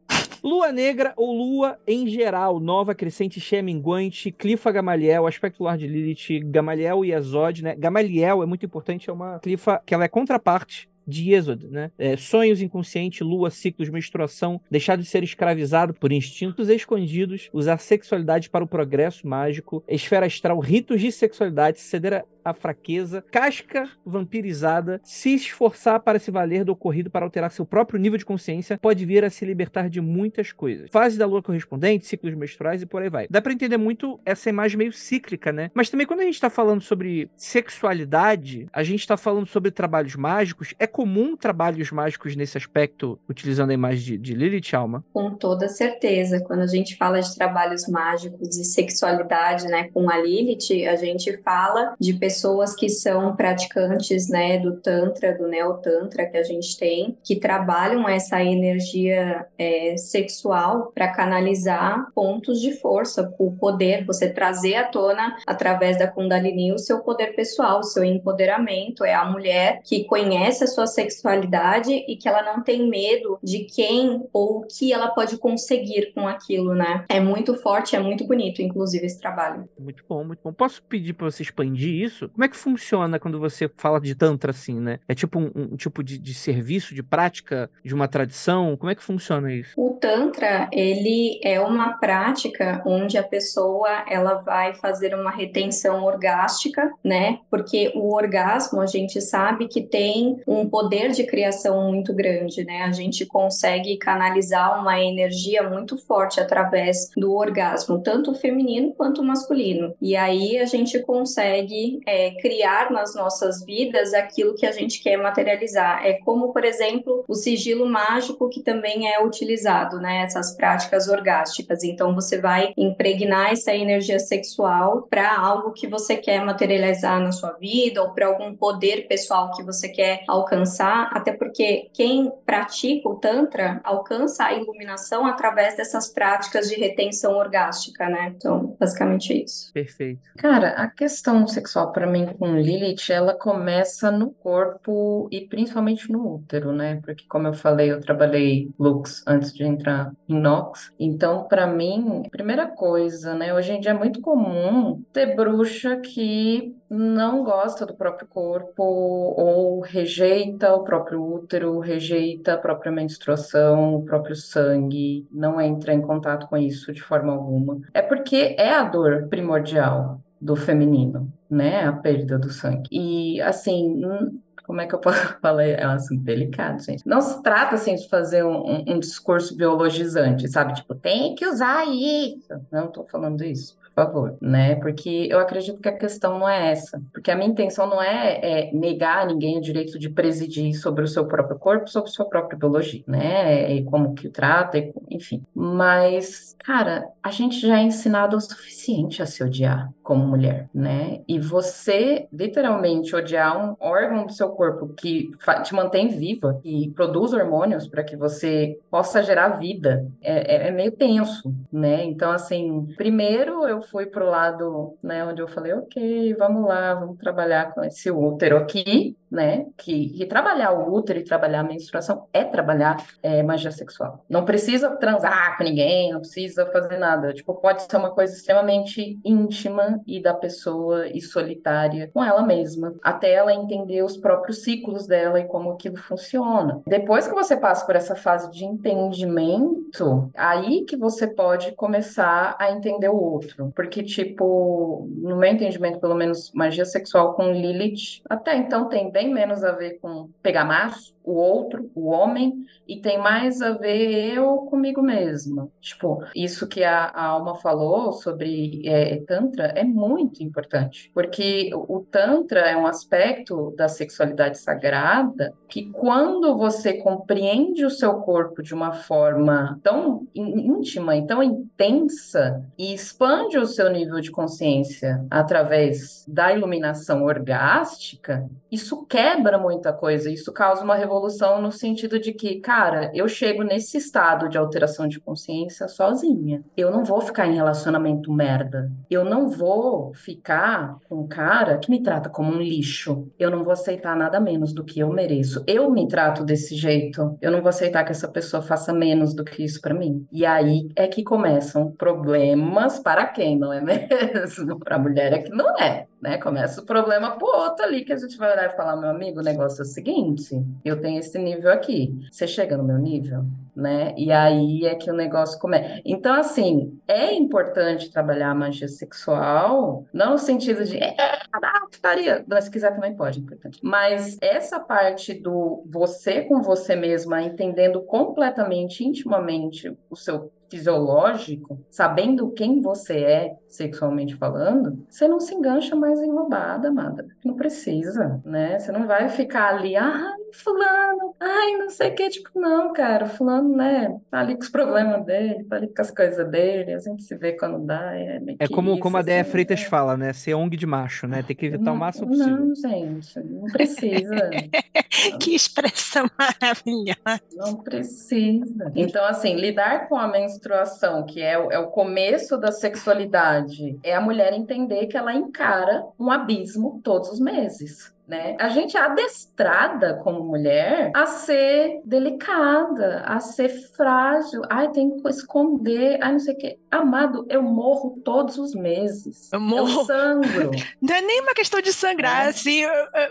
Lua negra ou lua em geral, nova, crescente, cheia, minguante, clifa Gamaliel, aspecto lar de Lilith, Gamaliel e Azod, né? Gamaliel é muito importante, é uma clifa que ela é contraparte de Êxodo, né? É, sonhos inconscientes, lua, ciclos, menstruação, deixar de ser escravizado por instintos escondidos, usar sexualidade para o progresso mágico, esfera astral, ritos de sexualidade, ceder a fraqueza, casca vampirizada, se esforçar para se valer do ocorrido para alterar seu próprio nível de consciência, pode vir a se libertar de muitas coisas. Fase da lua correspondente, ciclos menstruais e por aí vai. Dá para entender muito essa imagem meio cíclica, né? Mas também quando a gente tá falando sobre sexualidade, a gente tá falando sobre trabalhos mágicos, é comum trabalhos mágicos nesse aspecto, utilizando a imagem de, de Lilith Alma? Com toda certeza. Quando a gente fala de trabalhos mágicos e sexualidade, né, com a Lilith, a gente fala de pessoas que são praticantes, né, do Tantra, do Neotantra que a gente tem, que trabalham essa energia é, sexual para canalizar pontos de força, o poder, você trazer à tona, através da Kundalini, o seu poder pessoal, o seu empoderamento. É a mulher que conhece a sua sexualidade e que ela não tem medo de quem ou o que ela pode conseguir com aquilo, né? É muito forte, é muito bonito, inclusive, esse trabalho. Muito bom, muito bom. Posso pedir para você expandir isso? Isso? Como é que funciona quando você fala de Tantra assim, né? É tipo um, um tipo de, de, serviço, de prática, de uma tradição? Como é que funciona isso? O Tantra, ele é uma prática onde a pessoa ela vai fazer uma retenção orgástica, né? Porque o orgasmo a gente sabe que tem um poder de criação muito grande, né? A gente consegue canalizar uma energia muito forte através do orgasmo, tanto feminino quanto masculino. E aí a gente consegue é, criar nas nossas vidas aquilo que a gente quer materializar. É como, por exemplo, o sigilo mágico que também é utilizado, né? Essas práticas orgásticas. Então você vai impregnar essa energia sexual para algo que você quer materializar na sua vida ou para algum poder pessoal que você quer alcançar, até porque quem pratica o tantra alcança a iluminação através dessas práticas de retenção orgástica, né? Então, basicamente é isso. Perfeito. Cara, a questão sexual para mim com Lilith, ela começa no corpo e principalmente no útero, né? Porque como eu falei, eu trabalhei Lux antes de entrar em Nox. Então, para mim, primeira coisa, né? Hoje em dia é muito comum ter bruxa que não gosta do próprio corpo ou rejeita o próprio útero, rejeita a própria menstruação, o próprio sangue, não entra em contato com isso de forma alguma. É porque é a dor primordial do feminino, né? A perda do sangue. E assim, como é que eu posso falar? É um assunto delicado, gente. Não se trata, assim, de fazer um, um, discurso biologizante, sabe? Tipo, tem que usar isso. Não estou falando isso por favor, né? Porque eu acredito que a questão não é essa. Porque a minha intenção não é, é negar a ninguém o direito de presidir sobre o seu próprio corpo, sobre sua própria biologia, né? E como que o trata, e, enfim. Mas, cara, a gente já é ensinado o suficiente a se odiar como mulher, né? E você, literalmente, odiar um órgão do seu corpo que te mantém viva e produz hormônios para que você possa gerar vida, é, é, é meio tenso, né? Então, assim, primeiro eu fui pro lado, né, onde eu falei, ok, vamos lá, vamos trabalhar com esse útero aqui, né, que, que trabalhar o útero e trabalhar a menstruação é trabalhar é, magia sexual. Não precisa transar com ninguém, não precisa fazer nada. Tipo, pode ser uma coisa extremamente íntima e da pessoa e solitária com ela mesma, até ela entender os próprios ciclos dela e como aquilo funciona. Depois que você passa por essa fase de entendimento, aí que você pode começar a entender o outro. Porque, tipo, no meu entendimento, pelo menos, magia sexual com Lilith, até então tem bem menos a ver com pegar maço, o outro, o homem, e tem mais a ver eu comigo mesma. Tipo, isso que a, a Alma falou sobre é, Tantra é muito importante, porque o, o Tantra é um aspecto da sexualidade sagrada que, quando você compreende o seu corpo de uma forma tão íntima e tão intensa e expande o seu nível de consciência através da iluminação orgástica, isso quebra muita coisa, isso causa uma revolução evolução no sentido de que, cara, eu chego nesse estado de alteração de consciência sozinha. Eu não vou ficar em relacionamento merda. Eu não vou ficar com um cara que me trata como um lixo. Eu não vou aceitar nada menos do que eu mereço. Eu me trato desse jeito. Eu não vou aceitar que essa pessoa faça menos do que isso para mim. E aí é que começam problemas para quem, não é mesmo? Para a mulher é que não é né? Começa o problema pro outro ali, que a gente vai olhar e falar, meu amigo, o negócio é o seguinte, eu tenho esse nível aqui, você chega no meu nível, né? E aí é que o negócio começa. Então, assim, é importante trabalhar a magia sexual, não no sentido de, é, putaria, se quiser também pode, é importante. Mas essa parte do você com você mesma, entendendo completamente, intimamente o seu fisiológico, sabendo quem você é sexualmente falando, você não se engancha mais em roubada, amada. Não precisa, né? Você não vai ficar ali, ah, fulano, ai, não sei o que, tipo, não, cara, fulano, né, tá ali com os problemas dele, tá ali com as coisas dele, a gente se vê quando dá, é meio É como, isso, como a Déia assim, Freitas né? fala, né, ser ONG de macho, né, tem que evitar o máximo possível. Não, gente, não precisa. que expressão maravilhosa. Não precisa. Então, assim, lidar com a menstruação, que é, o- é o começo da sexualidade, é a mulher entender que ela encara um abismo todos os meses. Né? A gente é adestrada como mulher a ser delicada, a ser frágil. Ai, tem que esconder, ai, não sei o quê. Amado, eu morro todos os meses. Eu morro. Eu sangro. Não é nem uma questão de sangrar, É. assim,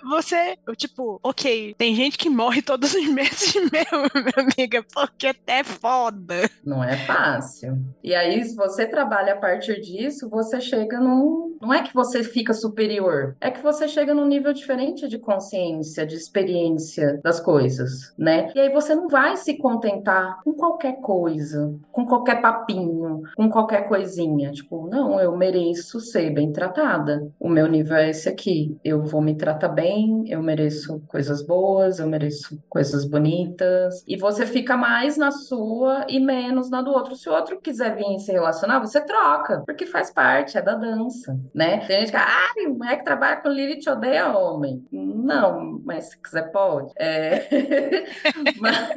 você, eu, tipo, ok, tem gente que morre todos os meses mesmo, minha amiga, porque até é foda. Não é fácil. E aí, se você trabalha a partir disso, você chega num. Não é que você fica superior, é que você chega num nível diferente de consciência, de experiência das coisas, né? E aí você não vai se contentar com qualquer coisa, com qualquer papinho, com qualquer coisinha. Tipo, não, eu mereço ser bem tratada. O meu nível é esse aqui. Eu vou me tratar bem, eu mereço coisas boas, eu mereço coisas bonitas. E você fica mais na sua e menos na do outro. Se o outro quiser vir se relacionar, você troca, porque faz parte, é da dança, né? Tem gente que, ah, mulher que trabalha com Lilith odeia homem. Não, mas se quiser pode. É... mas,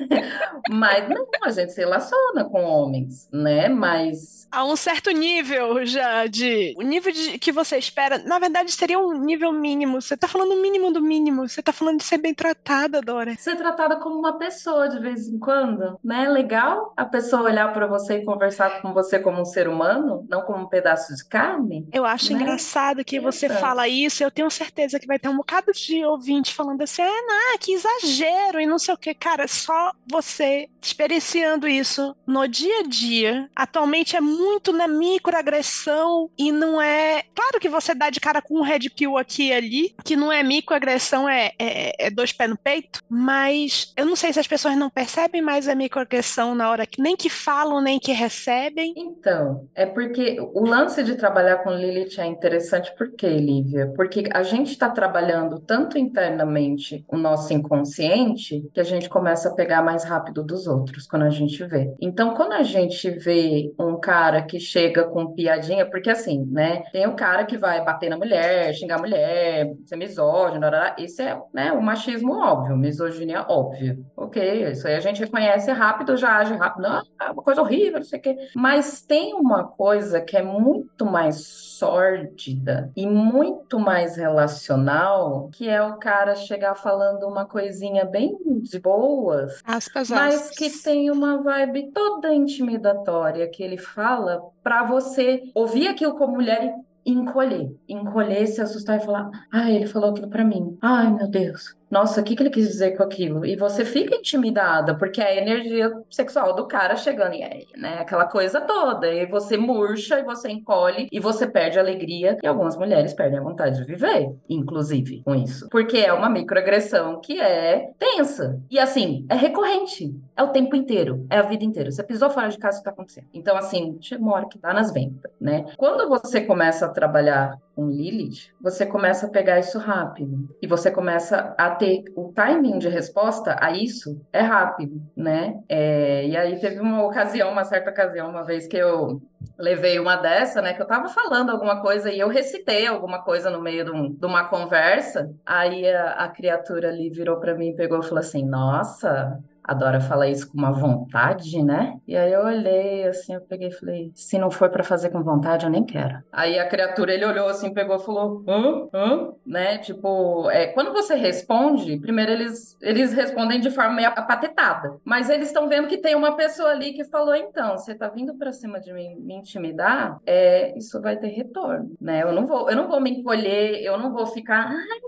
mas não, a gente se relaciona com homens, né? Mas A um certo nível já de. O nível de, que você espera, na verdade, seria um nível mínimo. Você tá falando o mínimo do mínimo. Você tá falando de ser bem tratada, Dora. ser tratada como uma pessoa de vez em quando, né? Legal a pessoa olhar para você e conversar com você como um ser humano, não como um pedaço de carne. Eu acho Né? engraçado que você fala isso, eu tenho certeza que vai ter um bocado de ouvinte falando assim, ah, que exagero e não sei o que. Cara, só você experienciando isso no dia a dia, atualmente é muito na microagressão e não é. Claro que você dá de cara com um red pill aqui e ali, que não é microagressão, é, é, é dois pés no peito, mas eu não sei se as pessoas não percebem mais a microagressão na hora que nem que falam, nem que recebem. Então, é porque o lance de trabalhar com Lilith é interessante por quê, Lívia? Porque a gente está trabalhando tanto internamente o nosso inconsciente que a gente começa a pegar mais rápido dos outros quando a gente vê. Então, quando a gente vê um cara que chega com piadinha, porque assim, né? Tem o cara que vai bater na mulher, xingar a mulher, ser misógino. Isso é, né, o machismo óbvio, misoginia óbvia. Ok, isso aí a gente reconhece rápido, já age rápido. Não, é uma coisa horrível, não sei o quê. Mas tem uma coisa que é muito mais sórdida e muito mais relacional, que é o cara chegar falando uma coisinha bem de boas, Aspas, mas aspas. que tem uma vibe toda intimidatória que ele fala pra você ouvir aquilo como mulher e encolher, encolher, se assustar e falar: "Ah, ele falou aquilo pra mim. Ai, meu Deus. Nossa, o que que ele quis dizer com aquilo?" E você fica intimidada, porque é a energia sexual do cara chegando e aí, né, aquela coisa toda, e você murcha e você encolhe e você perde a alegria, e algumas mulheres perdem a vontade de viver, inclusive, com isso, porque é uma microagressão que é tensa. E assim, é recorrente. É o tempo inteiro, é a vida inteira. Você pisou fora de casa, isso tá acontecendo. Então, assim, chega uma hora que tá nas ventas, né? Quando você começa a trabalhar com Lilith, você começa a pegar isso rápido. E você começa a ter o timing de resposta a isso é rápido, né? É, e aí teve uma ocasião, uma certa ocasião, uma vez que eu levei uma dessa, né? Que eu tava falando alguma coisa e eu recitei alguma coisa no meio de, um- de uma conversa. Aí a, a criatura ali virou pra mim e pegou e falou assim: Nossa. A Dora fala isso com uma vontade, né? E aí eu olhei assim, eu peguei e falei: se não for pra fazer com vontade, eu nem quero. Aí a criatura, ele olhou assim, pegou e falou: hã? Hã? Né? Tipo, é, quando você responde, primeiro eles, eles respondem de forma meio apatetada. Mas eles estão vendo que tem uma pessoa ali que falou: então, você tá vindo pra cima de mim me intimidar, é, isso vai ter retorno, né? Eu não vou, eu não vou me encolher, eu não vou ficar. Ai,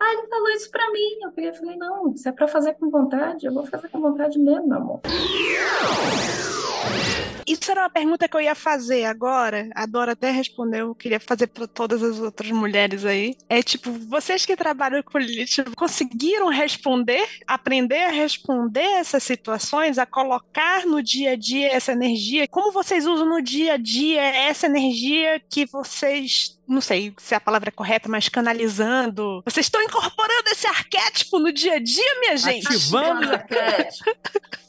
ah, ele falou isso pra mim. Eu peguei e falei, não, se é pra fazer com vontade, eu vou fazer com vontade mesmo, meu amor. Isso era uma pergunta que eu ia fazer agora. A Dora até respondeu, eu queria fazer para todas as outras mulheres aí. É tipo, vocês que trabalham com Lilith conseguiram responder, aprender a responder essas situações, a colocar no dia a dia essa energia? Como vocês usam no dia a dia essa energia que vocês não sei se a palavra é correta, mas canalizando. Vocês estão incorporando esse arquétipo no dia a dia, minha gente? Ativando. arquétipo.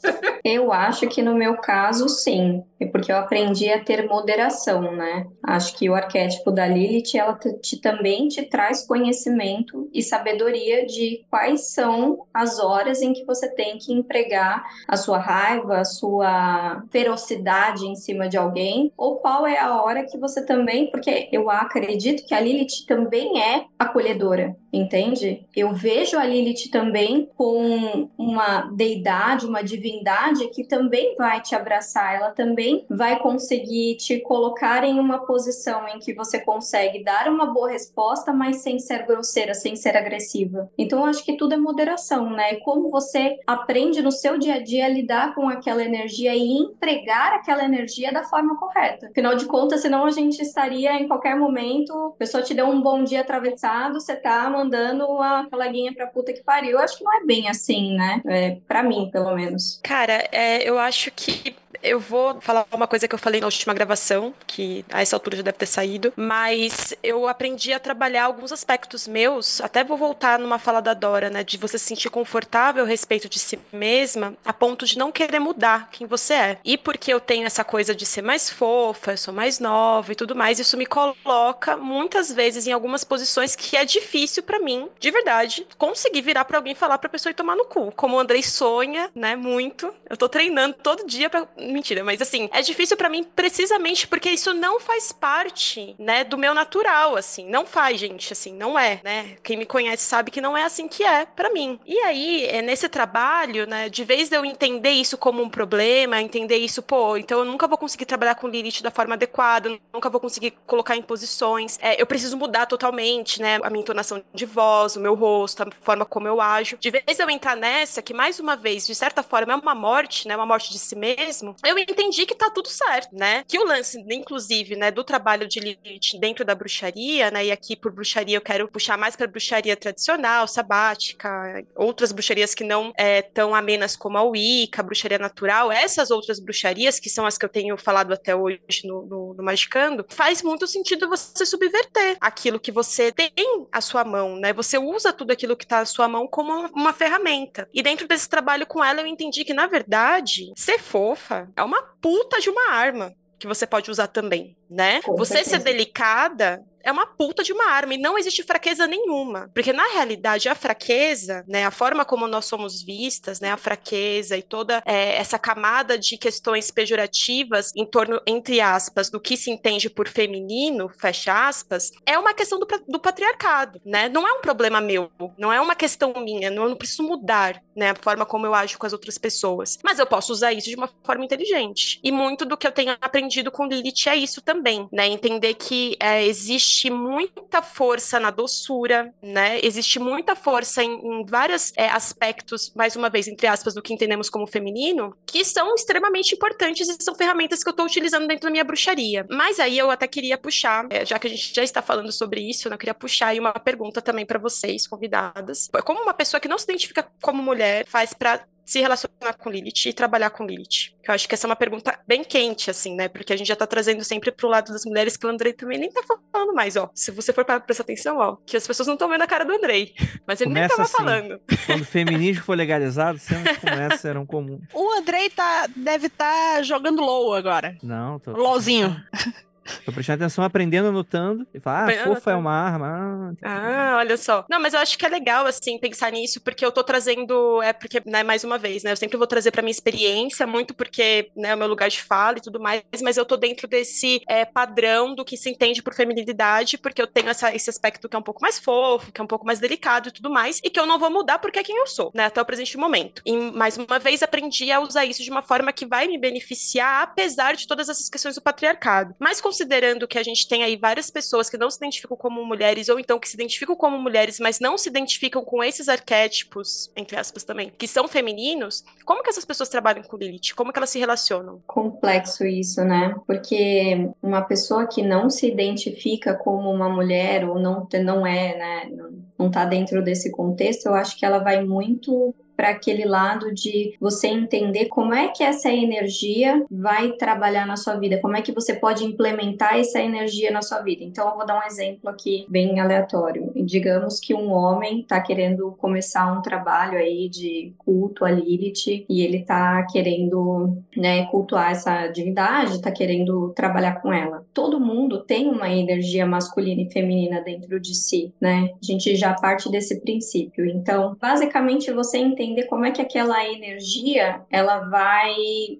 Eu acho que no meu caso, sim. É porque eu aprendi a ter moderação, né? Acho que o arquétipo da Lilith, ela te, te- também te traz conhecimento e sabedoria de quais são as horas em que você tem que empregar a sua raiva, a sua ferocidade em cima de alguém, ou qual é a hora que você também, porque eu acredito que a Lilith também é acolhedora, entende? Eu vejo a Lilith também com uma deidade, uma divindade que também vai te abraçar, ela também vai conseguir te colocar em uma posição em que você consegue dar uma boa resposta, mas sem ser grosseira, sem ser agressiva. Então, acho que tudo é moderação, né? Como você aprende no seu dia a dia a lidar com aquela energia e entregar aquela energia da forma correta. Afinal de contas, senão a gente estaria em qualquer momento, a pessoa te deu um bom dia atravessado, você tá mandando uma coleguinha pra puta que pariu. Eu acho que não é bem assim, né? É, para mim, pelo menos. Cara, é, eu acho que eu vou falar uma coisa que eu falei na última gravação, que a essa altura já deve ter saído, mas eu aprendi a trabalhar alguns aspectos meus, até vou voltar numa fala da Dora, né, de você se sentir confortável a respeito de si mesma, a ponto de não querer mudar quem você é. E porque eu tenho essa coisa de ser mais fofa, eu sou mais nova e tudo mais, isso me coloca muitas vezes em algumas posições que é difícil para mim, de verdade, conseguir virar para alguém falar pra pessoa e tomar no cu. Como o Andrei sonha, né, muito. Eu tô treinando todo dia para mentira, mas assim, é difícil para mim precisamente porque isso não faz parte, né, do meu natural, assim. Não faz, gente, assim, não é, né? Quem me conhece sabe que não é assim que é para mim. E aí, é nesse trabalho, né, de vez eu entender isso como um problema, entender isso, pô, então eu nunca vou conseguir trabalhar com Lilith da forma adequada, nunca vou conseguir colocar em posições. É, eu preciso mudar totalmente, né, a minha entonação de voz, o meu rosto, a forma como eu ajo. De vez eu entrar nessa, que mais uma vez, de certa forma, é uma morte, né, uma morte de si mesmo, eu entendi que tá tudo certo, né? Que o lance, inclusive, né, do trabalho de Lilith dentro da bruxaria, né? E aqui por bruxaria eu quero puxar mais para bruxaria tradicional, sabática, outras bruxarias que não é tão amenas como a Wicca, a bruxaria natural, essas outras bruxarias, que são as que eu tenho falado até hoje no, no, no Magicando, faz muito sentido você subverter aquilo que você tem à sua mão, né? Você usa tudo aquilo que tá à sua mão como uma ferramenta. E dentro desse trabalho com ela, eu entendi que, na verdade, ser fofa é uma puta de uma arma que você pode usar também, né? Com você certeza. ser delicada é uma puta de uma arma e não existe fraqueza nenhuma. Porque na realidade a fraqueza, né, a forma como nós somos vistas, né, a fraqueza e toda é, essa camada de questões pejorativas em torno, entre aspas, do que se entende por feminino, fecha aspas, é uma questão do, do patriarcado, né? Não é um problema meu, não é uma questão minha, não, eu não preciso mudar, né, a forma como eu ajo com as outras pessoas. Mas eu posso usar isso de uma forma inteligente. E muito do que eu tenho aprendido com Lilith é isso também, né? Entender que é, existe muita força na doçura, né? Existe muita força em, em vários é, aspectos, mais uma vez, entre aspas, do que entendemos como feminino, que são extremamente importantes e são ferramentas que eu estou utilizando dentro da minha bruxaria. Mas aí eu até queria puxar, é, já que a gente já está falando sobre isso, eu queria puxar aí uma pergunta também para vocês, convidadas. Como uma pessoa que não se identifica como mulher faz para se relacionar com Lilith e trabalhar com Lilith? Eu acho que essa é uma pergunta bem quente, assim, né? Porque a gente já tá trazendo sempre pro lado das mulheres que o Andrei também nem tá falando mais, ó. Se você for para prestar atenção, ó, que as pessoas não estão vendo a cara do Andrei. Mas ele nem Começa tava assim. falando. Quando o feminismo for legalizado, cenas como essa serão comuns. O Andrei tá, deve estar jogando LOL agora. Não, tô, LOLzinho. tô prestando atenção, aprendendo, anotando. E falar, ah, fofa é uma arma. Ah, Ah, olha só. Não, mas eu acho que é legal, assim, pensar nisso, porque eu tô trazendo, é porque, né, mais uma vez, né, eu sempre vou trazer pra minha experiência, muito porque, né, é o meu lugar de fala e tudo mais, mas eu tô dentro desse é, padrão do que se entende por feminilidade, porque eu tenho essa- esse aspecto que é um pouco mais fofo, que é um pouco mais delicado e tudo mais, e que eu não vou mudar porque é quem eu sou, né, até o presente momento. E, mais uma vez, aprendi a usar isso de uma forma que vai me beneficiar, apesar de todas essas questões do patriarcado. Mas considerando que a gente tem aí várias pessoas que não se identificam como mulheres, ou então que se identificam como mulheres, mas não se identificam com esses arquétipos, entre aspas também, que são femininos, como que essas pessoas trabalham com Lilith? Como que elas se relacionam? complexo isso, né? Porque uma pessoa que não se identifica como uma mulher ou não, não é, né? Não tá dentro desse contexto, eu acho que ela vai muito para aquele lado de você entender como é que essa energia vai trabalhar na sua vida, como é que você pode implementar essa energia na sua vida. Então, eu vou dar um exemplo aqui bem aleatório. Digamos que um homem está querendo começar um trabalho aí de culto a Lilith e ele está querendo né, cultuar essa divindade, tá querendo trabalhar com ela. Todo mundo tem uma energia masculina e feminina dentro de si, né? A gente já parte desse princípio. Então, basicamente, você entender como é que aquela energia ela vai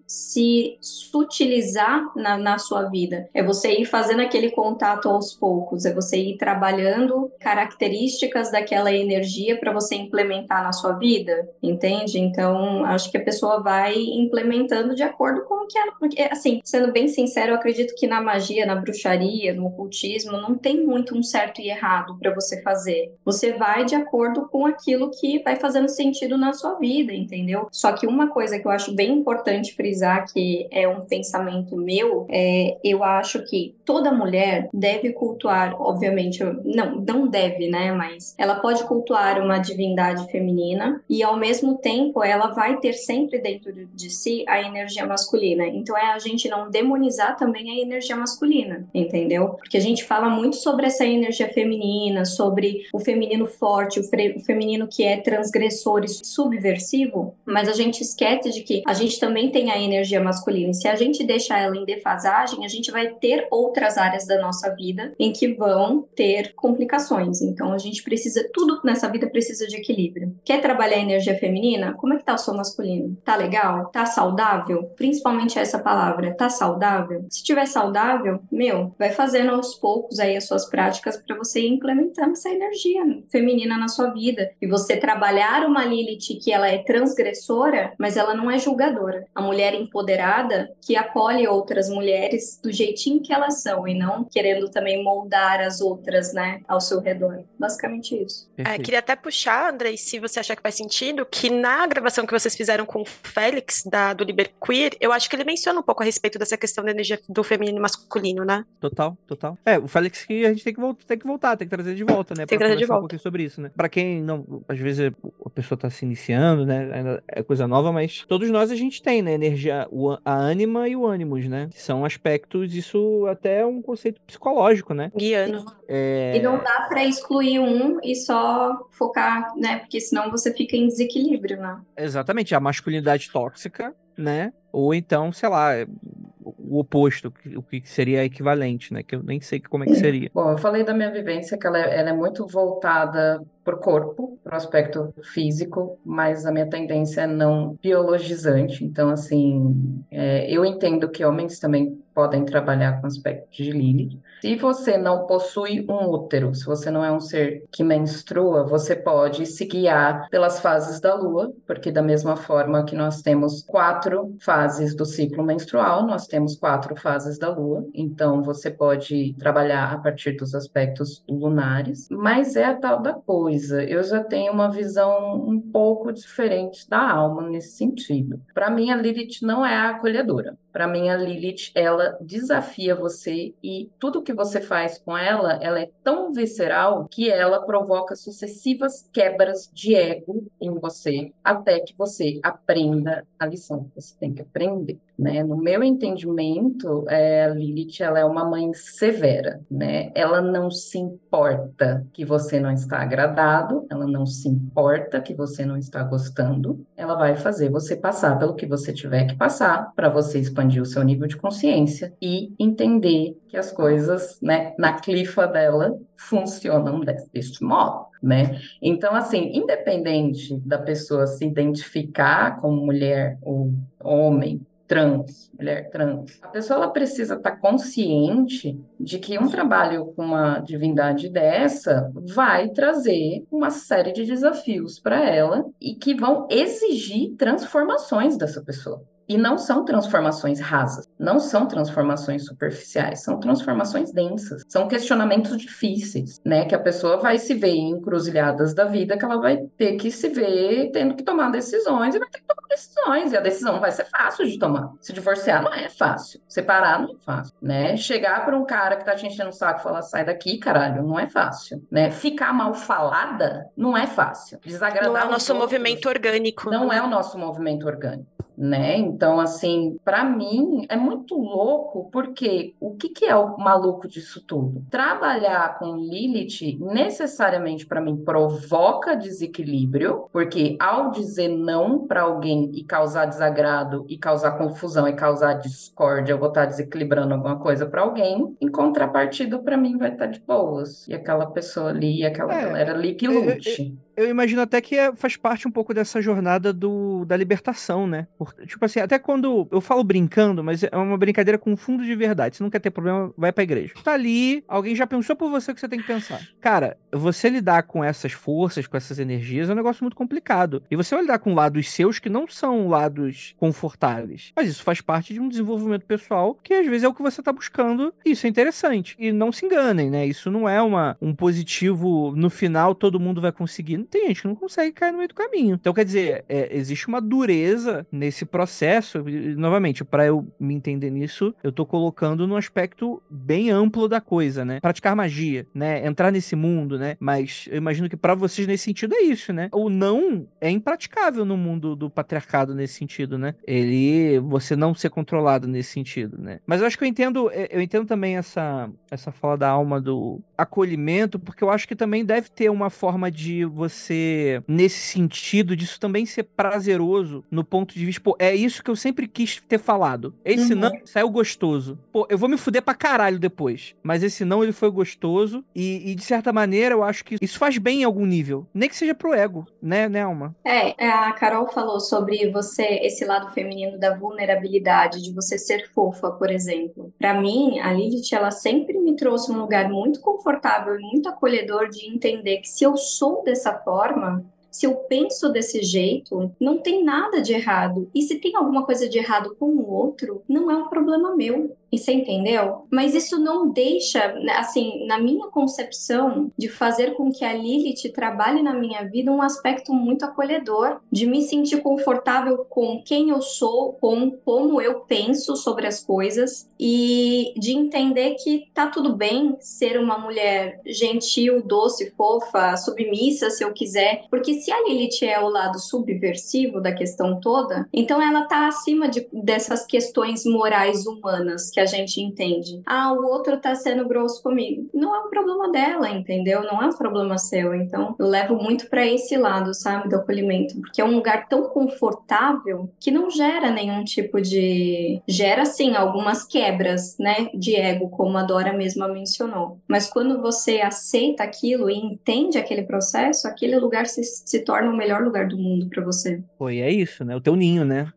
se sutilizar na, na sua vida. É você ir fazendo aquele contato aos poucos, é você ir trabalhando características daquela energia para você implementar na sua vida, entende? Então, acho que a pessoa vai implementando de acordo com o que ela. Porque, assim, sendo bem sincero, eu acredito que na magia, na bruxaria, no ocultismo, não tem muito um certo e errado para você fazer. Você vai de acordo com aquilo que vai fazendo sentido na sua vida, entendeu? Só que uma coisa que eu acho bem importante frisar, que é um pensamento meu, é eu acho que toda mulher deve cultuar, obviamente, não, não deve, né? Mas ela pode cultuar uma divindade feminina e ao mesmo tempo ela vai ter sempre dentro de si a energia masculina. Então é a gente não demonizar também a energia masculina, entendeu? Porque a gente fala muito sobre essa energia feminina, sobre o feminino forte, o, o feminino que é transgressor e subversivo, mas a gente esquece de que a gente também tem a energia masculina. E se a gente deixar ela em defasagem, a gente vai ter outras áreas da nossa vida em que vão ter complicações. Então a gente precisa, tudo nessa vida precisa de equilíbrio. Quer trabalhar a energia feminina? Como é que tá o seu masculino? Tá legal? Tá saudável? Principalmente essa palavra, tá saudável? Se tiver saudável, meu, vai fazendo aos poucos aí as suas práticas para você ir implementando essa energia feminina na sua vida. E você trabalhar uma Lilith que ela é transgressora, mas ela não é julgadora. A mulher empoderada que acolhe outras mulheres do jeitinho que elas são e não querendo também moldar as outras, né, ao seu redor. Basicamente isso. É, queria até puxar, Andrei, se você achar que faz sentido, que na gravação que vocês fizeram com o Félix, da, do Liber Queer, eu acho que ele menciona um pouco a respeito dessa questão da energia do feminino e masculino, né? Total, total. É, o Félix que a gente tem que, voltar, tem que voltar, tem que trazer de volta, né? Tem que trazer de volta. um pouquinho sobre isso, né? Pra quem não, às vezes a pessoa tá se iniciando, né? Ainda é coisa nova, mas todos nós a gente tem, né? Energia, a ânima e o ânimos, né? Que são aspectos, isso até é um conceito psicológico, né? Guiando. É... E não dá pra excluir um e só focar, né? Porque senão você fica em desequilíbrio, né? Exatamente, a masculinidade tóxica, né? Ou então, sei lá, o oposto, o que seria equivalente, né? Que eu nem sei como é que seria. Bom, eu falei da minha vivência, que ela é, ela é muito voltada o corpo, para o aspecto físico, mas a minha tendência é não biologizante. Então, assim, é, eu entendo que homens também podem trabalhar com aspecto de Lilith. Se você não possui um útero, se você não é um ser que menstrua, você pode se guiar pelas fases da lua, porque da mesma forma que nós temos quatro fases do ciclo menstrual, nós temos quatro fases da lua. Então, você pode trabalhar a partir dos aspectos lunares, mas é a tal da coisa coisa, eu já tenho uma visão um pouco diferente da alma nesse sentido. Para mim, a Lilith não é a acolhedora. Para mim, a Lilith, ela desafia você e tudo que você faz com ela, ela é tão visceral que ela provoca sucessivas quebras de ego em você, até que você aprenda a lição que você tem que aprender. Né? No meu entendimento, é, a Lilith ela é uma mãe severa, né? Ela não se importa que você não está agradado, ela não se importa que você não está gostando, ela vai fazer você passar pelo que você tiver que passar para você expandir o seu nível de consciência e entender que as coisas, né, na clifa dela funcionam deste modo, né? Então, assim, independente da pessoa se identificar como mulher ou homem, trans, mulher trans. A pessoa ela precisa estar tá consciente de que um trabalho com uma divindade dessa vai trazer uma série de desafios para ela e que vão exigir transformações dessa pessoa. E não são transformações rasas, não são transformações superficiais, são transformações densas, são questionamentos difíceis, né? Que a pessoa vai se ver em encruzilhadas da vida, que ela vai ter que se ver tendo que tomar decisões e vai ter que tomar decisões, e a decisão vai ser fácil de tomar. Se divorciar não é fácil, separar não é fácil, né? Chegar para um cara que tá te enchendo o saco e falar, sai daqui, caralho, não é fácil, né? Ficar mal falada não é fácil. Desagradar Não é o nosso movimento orgânico. Não é o nosso movimento orgânico né? Então, assim, para mim é muito louco, porque o que, que é o maluco disso tudo? Trabalhar com Lilith necessariamente para mim provoca desequilíbrio, porque ao dizer não para alguém e causar desagrado e causar confusão e causar discórdia, eu vou estar desequilibrando alguma coisa para alguém, em contrapartida para mim vai estar de boas. E aquela pessoa ali, aquela é, galera ali que lute eu imagino até que é, faz parte um pouco dessa jornada do, da libertação, né? Porque, tipo assim, até quando eu falo brincando, mas é uma brincadeira com fundo de verdade. Se não quer ter problema, vai pra igreja. Tá ali, alguém já pensou por você o que você tem que pensar. Cara, você lidar com essas forças, com essas energias, é um negócio muito complicado. E você vai lidar com lados seus que não são lados confortáveis. Mas isso faz parte de um desenvolvimento pessoal que às vezes é o que você tá buscando. E isso é interessante. E não se enganem, né? Isso não é uma, um positivo no final todo mundo vai conseguir tem gente que não consegue cair no meio do caminho. Então, quer dizer, é, existe uma dureza nesse processo. E, novamente, para eu me entender nisso, eu tô colocando no aspecto bem amplo da coisa, né? Praticar magia, né? Entrar nesse mundo, né? Mas eu imagino que para vocês nesse sentido é isso, né? O não é impraticável no mundo do patriarcado nesse sentido, né? Ele, você não ser controlado nesse sentido, né? Mas eu acho que eu entendo, é, eu entendo também essa, essa fala da alma do acolhimento, porque eu acho que também deve ter uma forma de você você, nesse sentido, disso também ser prazeroso no ponto de vista, pô, é isso que eu sempre quis ter falado. Esse uhum. não saiu gostoso. Pô, eu vou me fuder pra caralho depois. Mas esse não, ele foi gostoso. E, e de certa maneira, eu acho que isso faz bem em algum nível. Nem que seja pro ego, né, né, Alma? É, é, a Carol falou sobre você, esse lado feminino da vulnerabilidade, de você ser fofa, por exemplo. Para mim, a Lilith, ela sempre me trouxe um lugar muito confortável e muito acolhedor de entender que se eu sou dessa forma, se eu penso desse jeito, não tem nada de errado. E se tem alguma coisa de errado com o outro, não é um problema meu. E você entendeu? Mas isso não deixa, né, assim, na minha concepção, de fazer com que a Lilith trabalhe na minha vida um aspecto muito acolhedor, de me sentir confortável com quem eu sou, com como eu penso sobre as coisas e de entender que tá tudo bem ser uma mulher gentil, doce, fofa, submissa, se eu quiser, porque se a Lilith é o lado subversivo da questão toda, então ela tá acima de, dessas questões morais humanas que a gente entende. Ah, o outro tá sendo grosso comigo. Não é um problema dela, entendeu? Não é um problema seu. Então, eu levo muito para esse lado, sabe, do acolhimento, porque é um lugar tão confortável que não gera nenhum tipo de gera sim algumas quebras, né, de ego, como a Dora mesma mencionou. Mas quando você aceita aquilo e entende aquele processo, aquele lugar se, se torna o melhor lugar do mundo para você. Foi, é isso, né? O teu ninho, né?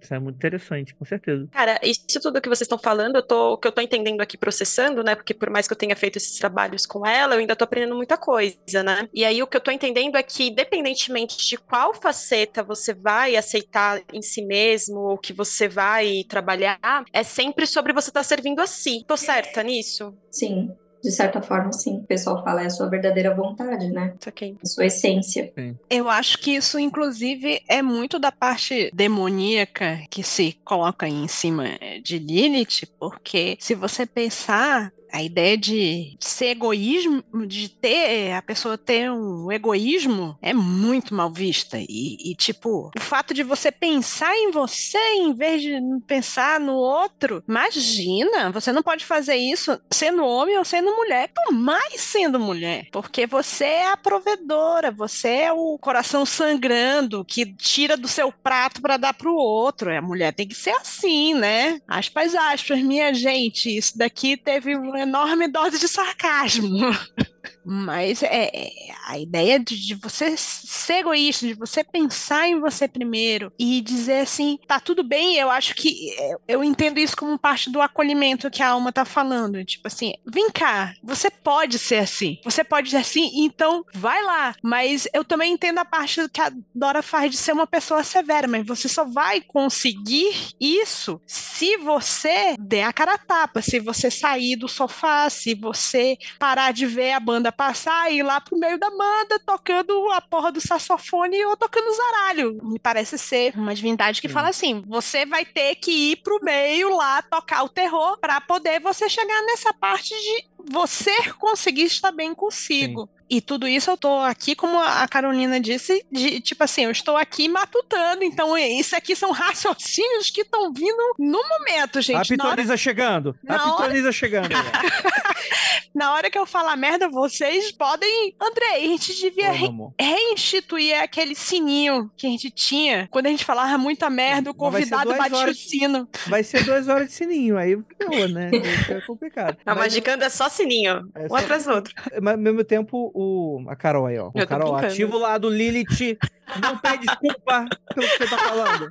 Isso é muito interessante, com certeza. Cara, isso tudo que vocês estão falando, eu tô, o que eu tô entendendo aqui, processando, né? Porque por mais que eu tenha feito esses trabalhos com ela, eu ainda tô aprendendo muita coisa, né? E aí o que eu tô entendendo é que, independentemente de qual faceta você vai aceitar em si mesmo, ou que você vai trabalhar, é sempre sobre você estar tá servindo a si. Tô certa nisso? Sim de certa forma, sim. O pessoal fala é a sua verdadeira vontade, né? Okay. A sua essência. Sim. Eu acho que isso, inclusive, é muito da parte demoníaca que se coloca em cima de Lilith, porque se você pensar, a ideia de ser egoísmo, de ter a pessoa ter um egoísmo é muito mal vista. E, e, tipo, o fato de você pensar em você em vez de pensar no outro, imagina, você não pode fazer isso sendo homem ou sendo mulher, por mais sendo mulher, porque você é a provedora, você é o coração sangrando que tira do seu prato para dar pro outro. A mulher tem que ser assim, né? Aspas, aspas, minha gente, isso daqui teve um enorme dose de sarcasmo. Mas é, é, a ideia de, de, você ser egoísta, de você pensar em você primeiro e dizer assim, tá tudo bem, eu acho que é, eu entendo isso como parte do acolhimento que a alma tá falando. Tipo assim, vem cá, você pode ser assim, você pode ser assim, então vai lá. Mas eu também entendo a parte que a Dora faz de ser uma pessoa severa, mas você só vai conseguir isso se você der a cara a tapa, se você sair do sofá, se você parar de ver a banda passar e ir lá pro meio da banda tocando a porra do saxofone ou tocando zaralho. Me parece ser uma divindade que fala assim: você vai ter que ir pro meio lá tocar o terror para poder você chegar nessa parte de você conseguir estar bem consigo. Sim. E tudo isso eu tô aqui, como a Carolina disse, de tipo assim, eu estou aqui matutando. Então, isso aqui são raciocínios que estão vindo no momento, gente. A pitonisa hora... chegando. A pitonisa hora... chegando. Na hora que eu falar merda, vocês podem. André, a gente devia re... reinstituir aquele sininho que a gente tinha quando a gente falava muita merda, o convidado batia horas... o sino. Vai ser duas horas de sininho, aí ferrou, né? É complicado. A Mas... Magicando é só sininho, é um só... atrás do outro. Mas ao mesmo tempo, o... a Carol aí, ó. O Carol, ativa o lado Lilith. Não pede desculpa pelo que você tá falando.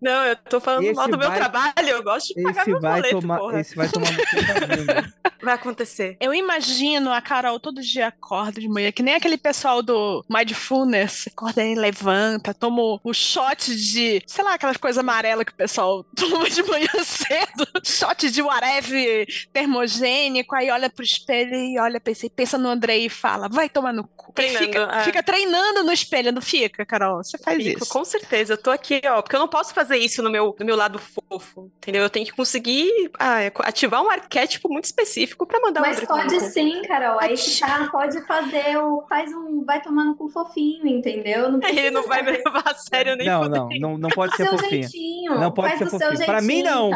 Não, eu tô falando esse mal do vai... meu trabalho, eu gosto de pagar esse meu vai boleto, tomar, porra. Esse vai tomar Vai acontecer. Eu imagino a Carol todo dia acorda de manhã, que nem aquele pessoal do Mindfulness. Acorda aí, levanta, toma o shot de, sei lá, aquelas coisas amarelas que o pessoal toma de manhã cedo. shot de whatever termogênico, aí olha pro espelho e olha, pensa, pensa no Andrei e fala, vai tomar no cu. Treinando, fica, é. fica, treinando no espelho, não fica, Carol? Você faz Fico, isso. Com certeza, eu tô aqui, ó, porque eu não posso fazer isso no meu, no meu lado fofo, entendeu? Eu tenho que conseguir ah, ativar um arquétipo muito específico para mandar Mas pode sim, Carol. Aí tá, pode fazer o. Faz um. Vai tomando com fofinho, entendeu? Não Ele não vai me levar a sério nem Não, não, não, não pode ser fofinho. Jeitinho. Não pode Faz ser fofinho. Para mim, não.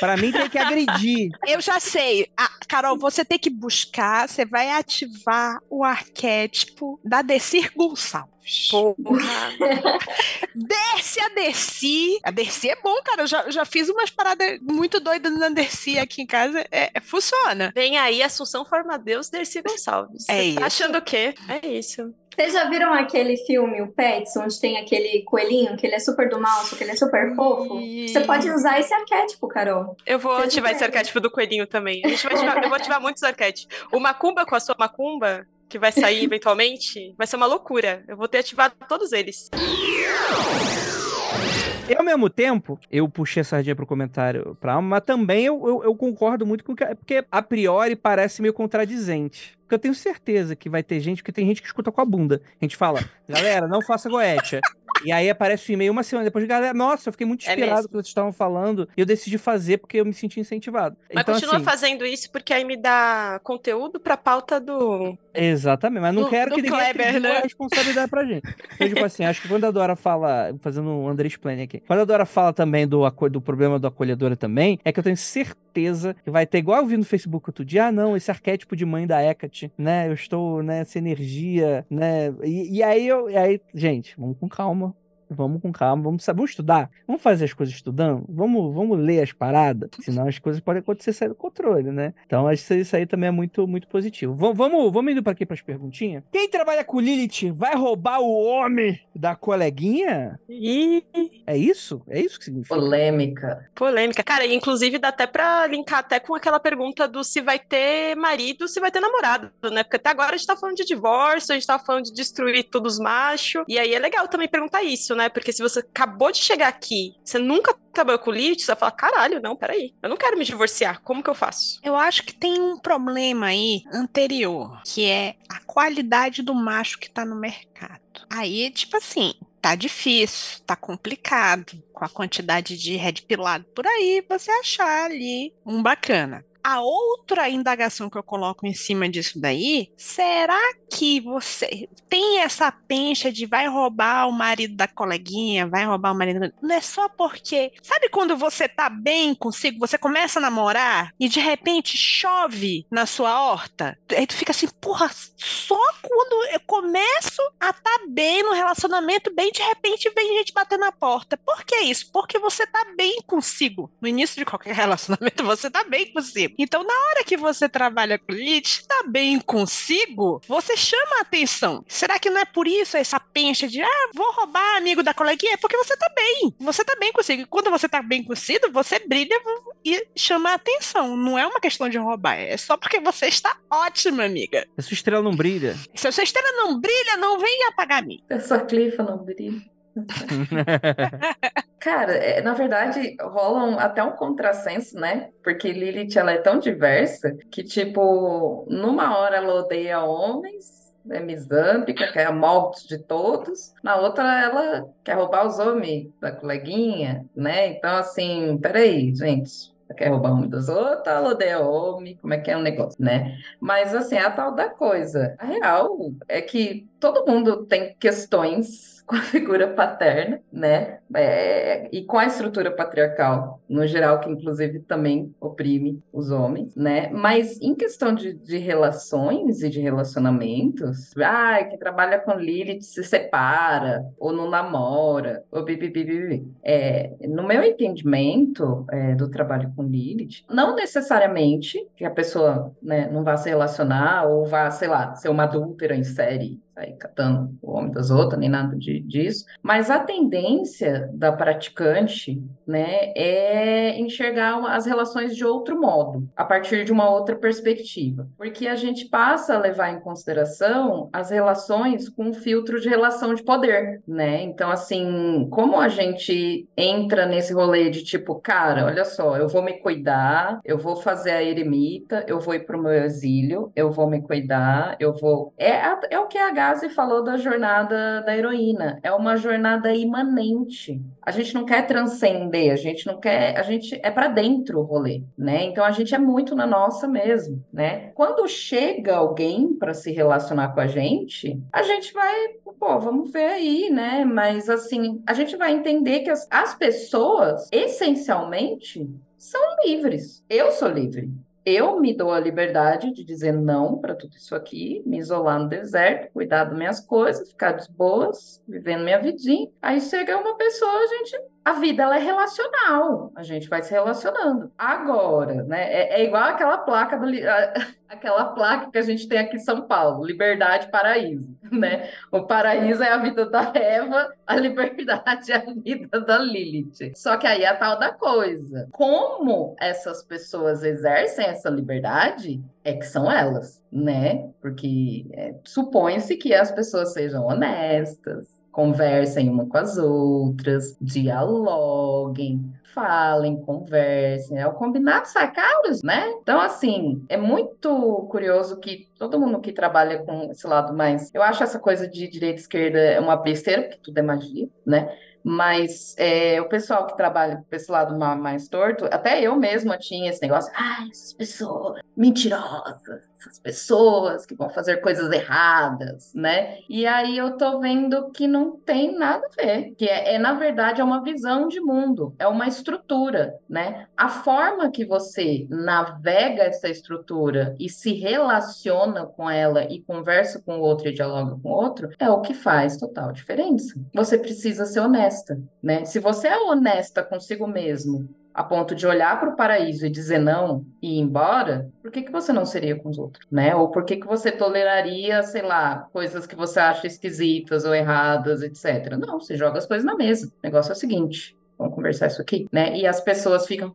Para mim tem que agredir. Eu já sei. Ah, Carol, você tem que buscar, você vai ativar o arquétipo da Decir Gonçalves. Porra. Desce a Dercy. A Dercy é bom, cara. Eu já, já fiz umas paradas muito doidas na Dercy aqui em casa. É, é, funciona. Vem aí Assunção Formadeus, Dercy Gonçalves. É isso. Tá achando o quê? É isso. Vocês já viram aquele filme, o Pets, onde tem aquele coelhinho, que ele é super do mal, só que ele é super fofo? Você pode usar esse arquétipo, Carol. Eu vou Você ativar esse arquétipo do coelhinho também. A gente vai ativar, eu vou ativar muitos arquétipos. O Macumba com a sua Macumba, que vai sair eventualmente, vai ser uma loucura. Eu vou ter ativado todos eles. E ao mesmo tempo, eu puxei a sardinha pro comentário pra alma, mas também eu, eu, eu concordo muito com o que. Porque a priori parece meio contradizente. Porque eu tenho certeza que vai ter gente, porque tem gente que escuta com a bunda. A gente fala, galera, não faça goetia. E aí aparece o e-mail uma semana depois, galera, nossa, eu fiquei muito é inspirado é com o que vocês estavam falando. E eu decidi fazer porque eu me senti incentivado. Mas então, continua assim, fazendo isso porque aí me dá conteúdo pra pauta do. Exatamente, mas não do, quero do que ninguém Kleber, né? a responsabilidade pra gente. Então, tipo assim, acho que quando a Dora fala, fazendo um André Explain aqui, quando a Dora fala também do, do problema do acolhedora também, é que eu tenho certeza que vai ter, igual eu vi no Facebook outro dia, ah, não, esse arquétipo de mãe da Né? Eu estou, né, essa energia, né? E, e aí eu, e aí, gente, vamos com calma Vamos com calma, vamos, vamos estudar. Vamos fazer as coisas estudando. Vamos, vamos ler as paradas. Senão as coisas podem acontecer sair do controle, né? Então acho que isso aí também é muito, muito positivo. V vamos, vamos indo para aqui para as perguntinhas. Quem trabalha com Lilith vai roubar o homem da coleguinha? Ih. É isso? É isso que significa? Polêmica. Polêmica. Cara, inclusive dá até para linkar até com aquela pergunta do se vai ter marido, se vai ter namorado, né? Porque até agora a gente tá falando de divórcio, a gente tá falando de destruir todos os machos. E aí é legal também perguntar isso, né? Porque se você acabou de chegar aqui, você nunca trabalhou com Lilith, você vai falar, caralho, não, peraí. Eu não quero me divorciar. Como que eu faço? Eu acho que tem um problema aí anterior, que é a qualidade do macho que tá no mercado. Aí, tipo assim, tá difícil, tá complicado. Com a quantidade de red pilado por aí, você achar ali um bacana. A outra indagação que eu coloco em cima disso daí, será que você tem essa pencha de vai roubar o marido da coleguinha, vai roubar o marido. Não é só porque. Sabe quando você tá bem consigo, você começa a namorar e de repente chove na sua horta? Aí tu fica assim, porra, só quando eu começo a tá bem no relacionamento, bem de repente vem gente bater na porta. Por que isso? Porque você tá bem consigo. No início de qualquer relacionamento, você tá bem consigo. Então, na hora que você trabalha com lead, tá bem consigo, você chama a atenção. Será que não é por isso essa pencha de, ah, vou roubar amigo da coleguinha? É porque você tá bem. Você tá bem consigo. E quando você tá bem consigo, você brilha e chama a atenção. Não é uma questão de roubar, é só porque você está ótima, amiga. Se a sua estrela não brilha. Se a sua estrela não brilha, não venha apagar a mim. Se a sua clifa não brilha. Cara, é, na verdade, rola um, até um contrassenso, né? Porque Lilith, ela é tão diversa que, tipo, numa hora ela odeia homens, é misândrica, quer a morte de todos. Na outra, ela quer roubar os homens da coleguinha, né? Então, assim, peraí, gente. quer roubar homem dos outros, ela odeia homem, como é que é o negócio, né? Mas, assim, a tal da coisa. A real é que todo mundo tem questões com a figura paterna, né? É, e com a estrutura patriarcal, no geral, que inclusive também oprime os homens, né? Mas em questão de, de relações e de relacionamentos, ah, quem trabalha com Lilith se separa, ou não namora, ou bibibibi. É, no meu entendimento é, do trabalho com Lilith, não necessariamente que a pessoa né, não vá se relacionar ou vá, sei lá, ser uma adúltera em série, sair catando o homem das outras, nem nada de, disso, mas a tendência da praticante, né, é enxergar as relações de outro modo, a partir de uma outra perspectiva, porque a gente passa a levar em consideração as relações com um filtro de relação de poder, né? Então, assim, como a gente entra nesse rolê de tipo, cara, olha só, eu vou me cuidar, eu vou fazer a eremita, eu vou ir para o meu exílio, eu vou me cuidar, eu vou. É, é o que a Gazi falou da jornada da heroína. É uma jornada imanente. A gente não quer transcender, a gente não quer, a gente é para dentro o rolê, né? Então a gente é muito na nossa mesmo, né? Quando chega alguém para se relacionar com a gente, a gente vai, pô, vamos ver aí, né? Mas assim, a gente vai entender que as, as pessoas, essencialmente, são livres. Eu sou livre eu me dou a liberdade de dizer não para tudo isso aqui, me isolar no deserto, cuidar das minhas coisas, ficar de boas, vivendo minha vidinha. Aí chega uma pessoa, a gente a vida ela é relacional, a gente vai se relacionando. Agora, né, é, é igual aquela placa do aquela placa que a gente tem aqui em São Paulo, Liberdade Paraíso, né? O paraíso é a vida da Eva, a liberdade é a vida da Lilith. Só que aí é a tal da coisa. Como essas pessoas exercem essa liberdade é que são elas, né? Porque é, supõe-se que as pessoas sejam honestas, conversem uma com as outras, dialoguem, falem, conversem. É o combinado sai né? Então, assim, é muito curioso que todo mundo que trabalha com esse lado mais. Eu acho essa coisa de direita e esquerda é uma besteira, porque tudo é magia, né? Mas é, o pessoal que trabalha com esse lado mais torto, até eu mesma tinha esse negócio, ah, essas pessoas mentirosas, essas pessoas que vão fazer coisas erradas, né? E aí eu tô vendo que não tem nada a ver, que é, é na verdade é uma visão de mundo, é uma estrutura, né? A forma que você navega essa estrutura e se relaciona com ela e conversa com o outro e dialoga com o outro é o que faz total diferença. Você precisa ser honesta, né? Se você é honesta consigo mesmo, a ponto de olhar para o paraíso e dizer não e ir embora, por que, que você não seria com os outros, né? Ou por que, que você toleraria, sei lá, coisas que você acha esquisitas ou erradas, etc. Não, você joga as coisas na mesa. O negócio é o seguinte, vamos conversar isso aqui, né? E as pessoas ficam,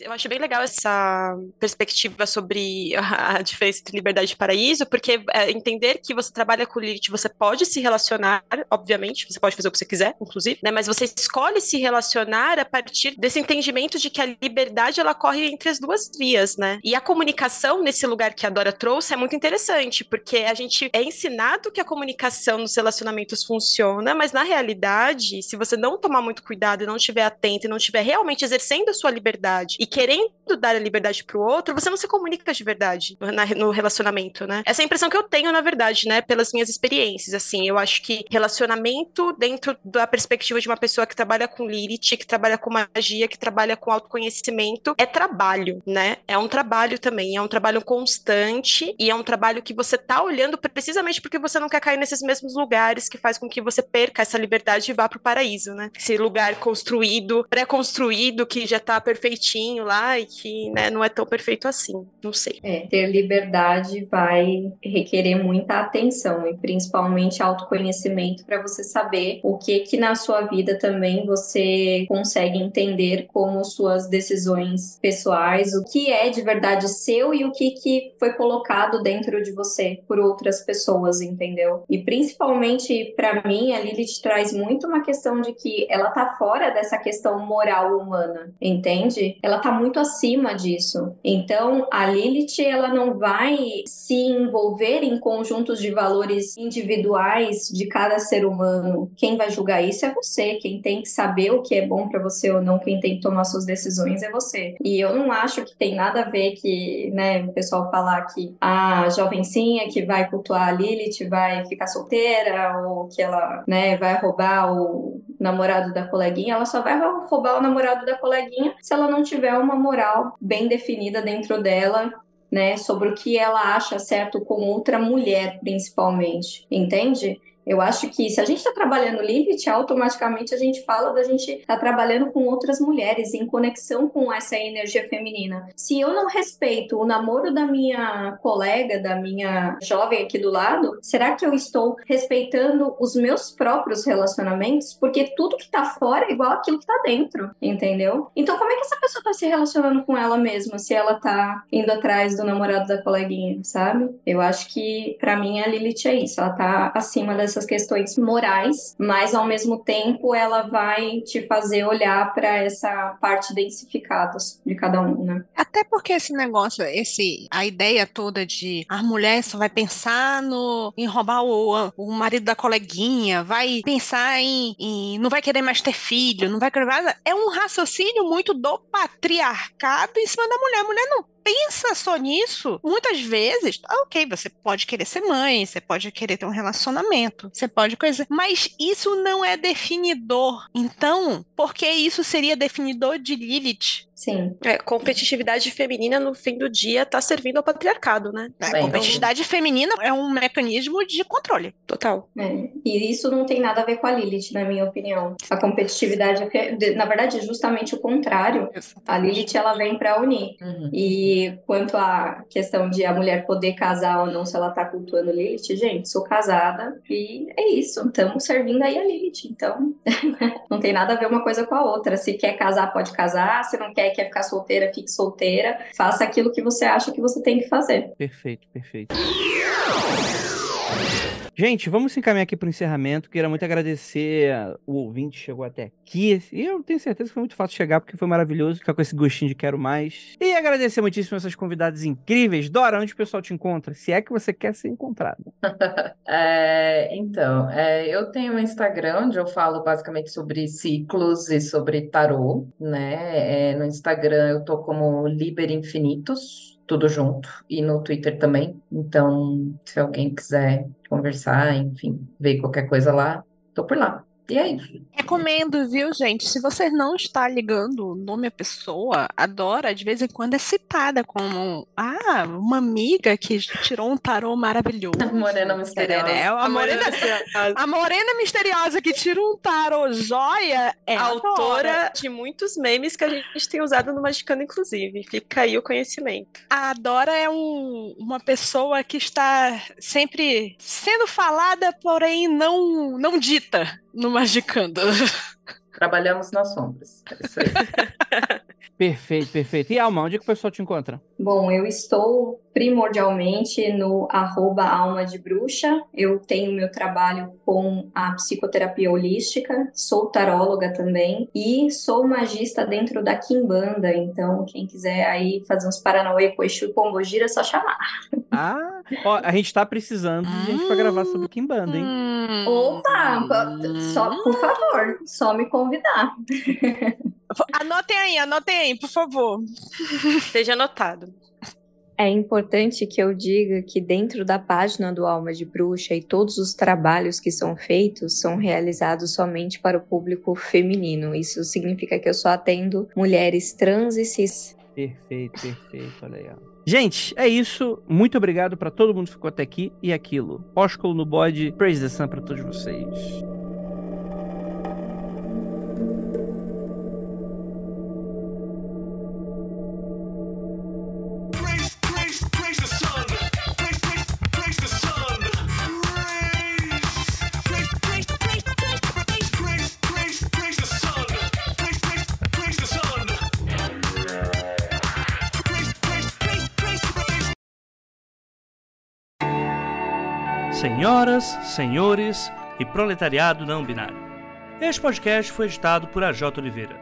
eu acho bem legal essa perspectiva sobre a diferença entre liberdade e paraíso, porque é, entender que você trabalha com Lilith, você pode se relacionar, obviamente, você pode fazer o que você quiser, inclusive, né? Mas você escolhe se relacionar a partir desse entendimento de que a liberdade ela corre entre as duas vias, né? E a comunicação nesse lugar que a Dora trouxe é muito interessante, porque a gente é ensinado que a comunicação nos relacionamentos funciona, mas na realidade, se você não tomar muito cuidado e não estiver atento e não estiver realmente exercendo a sua sua liberdade e querendo dar a liberdade pro outro, você não se comunica de verdade no, relacionamento, né? Essa é a impressão que eu tenho, na verdade, né? Pelas minhas experiências, assim. Eu acho que relacionamento dentro da perspectiva de uma pessoa que trabalha com Lilith, que trabalha com magia, que trabalha com autoconhecimento, é trabalho, né? É um trabalho também, é um trabalho constante e é um trabalho que você tá olhando precisamente porque você não quer cair nesses mesmos lugares que faz com que você perca essa liberdade e vá pro paraíso, né? Esse lugar construído, pré-construído, que já tá tá perfeitinho lá e que né, não é tão perfeito assim. Não sei. É, ter liberdade vai requerer muita atenção e principalmente autoconhecimento para você saber o que que na sua vida também você consegue entender como suas decisões pessoais, o que é de verdade seu e o que que foi colocado dentro de você por outras pessoas, entendeu? E principalmente para mim, a Lilith traz muito uma questão de que ela tá fora dessa questão moral humana. Então, entende? Ela tá muito acima disso. Então, a Lilith, ela não vai se envolver em conjuntos de valores individuais de cada ser humano. Quem vai julgar isso é você. Quem tem que saber o que é bom para você ou não, quem tem que tomar suas decisões é você. E eu não acho que tem nada a ver que, né, o pessoal falar que a jovencinha que vai cultuar a Lilith vai ficar solteira ou que ela, né, vai roubar o namorado da coleguinha, ela só vai roubar o namorado da coleguinha se ela não tiver uma moral bem definida dentro dela né, sobre o que ela acha certo com outra mulher, principalmente, entende? Eu acho que se a gente está trabalhando Lilith, automaticamente a gente fala da gente estar tá trabalhando com outras mulheres, em conexão com essa energia feminina. Se eu não respeito o namoro da minha colega, da minha jovem aqui do lado, será que eu estou respeitando os meus próprios relacionamentos? Porque tudo que está fora é igual aquilo que está dentro, entendeu? Então, como é que essa pessoa está se relacionando com ela mesma se ela está indo atrás do namorado da coleguinha, sabe? Eu acho que, para mim, a Lilith é isso. Ela está acima das essas questões morais, mas ao mesmo tempo ela vai te fazer olhar para essa parte densificada de cada um, né? Até porque esse negócio, esse a ideia toda de a mulher só vai pensar no em roubar o, o marido da coleguinha, vai pensar em, em não vai querer mais ter filho, não vai querer mais, é um raciocínio muito do patriarcado em cima da mulher. A mulher não pensa só nisso, muitas vezes, ah, ok, você pode querer ser mãe, você pode querer ter um relacionamento, você pode coisa, mas isso não é definidor. Então, por que isso seria definidor de Lilith? Sim. É, competitividade feminina, no fim do dia, tá servindo ao patriarcado, né? É, Bem, competitividade então... feminina é um mecanismo de controle. Total. É. E isso não tem nada a ver com a Lilith, na minha opinião. A competitividade, na verdade, é justamente o contrário. A Lilith, ela vem para unir. Uhum. E quanto à questão de a mulher poder casar ou não, se ela tá cultuando Lilith, gente, sou casada e é isso. Estamos servindo aí a Lilith. Então, não tem nada a ver uma coisa com a outra. Se quer casar, pode casar. Se não quer, quer ficar solteira, fique solteira. Faça aquilo que você acha que você tem que fazer. Perfeito, perfeito. Gente, vamos se encaminhar aqui para o encerramento. Queria muito agradecer o ouvinte que chegou até aqui. E eu tenho certeza que foi muito fácil chegar, porque foi maravilhoso ficar com esse gostinho de quero mais. E agradecer muitíssimo essas convidadas incríveis. Dora, onde o pessoal te encontra? Se é que você quer ser encontrado. é, então, é, eu tenho um Instagram onde eu falo basicamente sobre ciclos e sobre tarô, né? É, no Instagram eu tô como Liber Infinitos tudo junto, e no Twitter também. Então, se alguém quiser conversar, enfim, ver qualquer coisa lá, tô por lá. E é isso. Recomendo, viu, gente? Se você não está ligando o nome à pessoa, a Dora, de vez em quando, é citada como ah, uma amiga que tirou um tarô maravilhoso. A morena misteriosa. É, a, morena, misteriosa. a morena misteriosa que tira um tarô joia é a autora de muitos memes que a gente tem usado no Magicando, inclusive. Fica aí o conhecimento. A Dora é um, uma pessoa que está sempre sendo falada, porém não, não dita no Magicando. Trabalhamos nas sombras. É isso aí. perfeito, perfeito. E Alma, onde é que o pessoal te encontra? Bom, eu estou primordialmente no arroba alma de bruxa. Eu tenho meu trabalho com a psicoterapia holística, sou taróloga também e sou magista dentro da Kimbanda. Então, quem quiser aí fazer uns Paranauê com Exu e Pombogira, é só chamar. Ah, ó, a gente tá precisando de gente pra gravar sobre Kimbanda, hein? Hum. Opa, só, por favor, só me convidar. Anotem aí, anotem aí, por favor. Esteja anotado. É importante que eu diga que dentro da página do Alma de Bruxa e todos os trabalhos que são feitos são realizados somente para o público feminino. Isso significa que eu só atendo mulheres trans e cis. Perfeito, perfeito, olha aí. Gente, é isso. Muito obrigado para todo mundo que ficou até aqui e aquilo. Ósculo no bode, praise the sun para todos vocês. Senhoras, senhores e proletariado não binário. Este podcast foi editado por AJ Oliveira.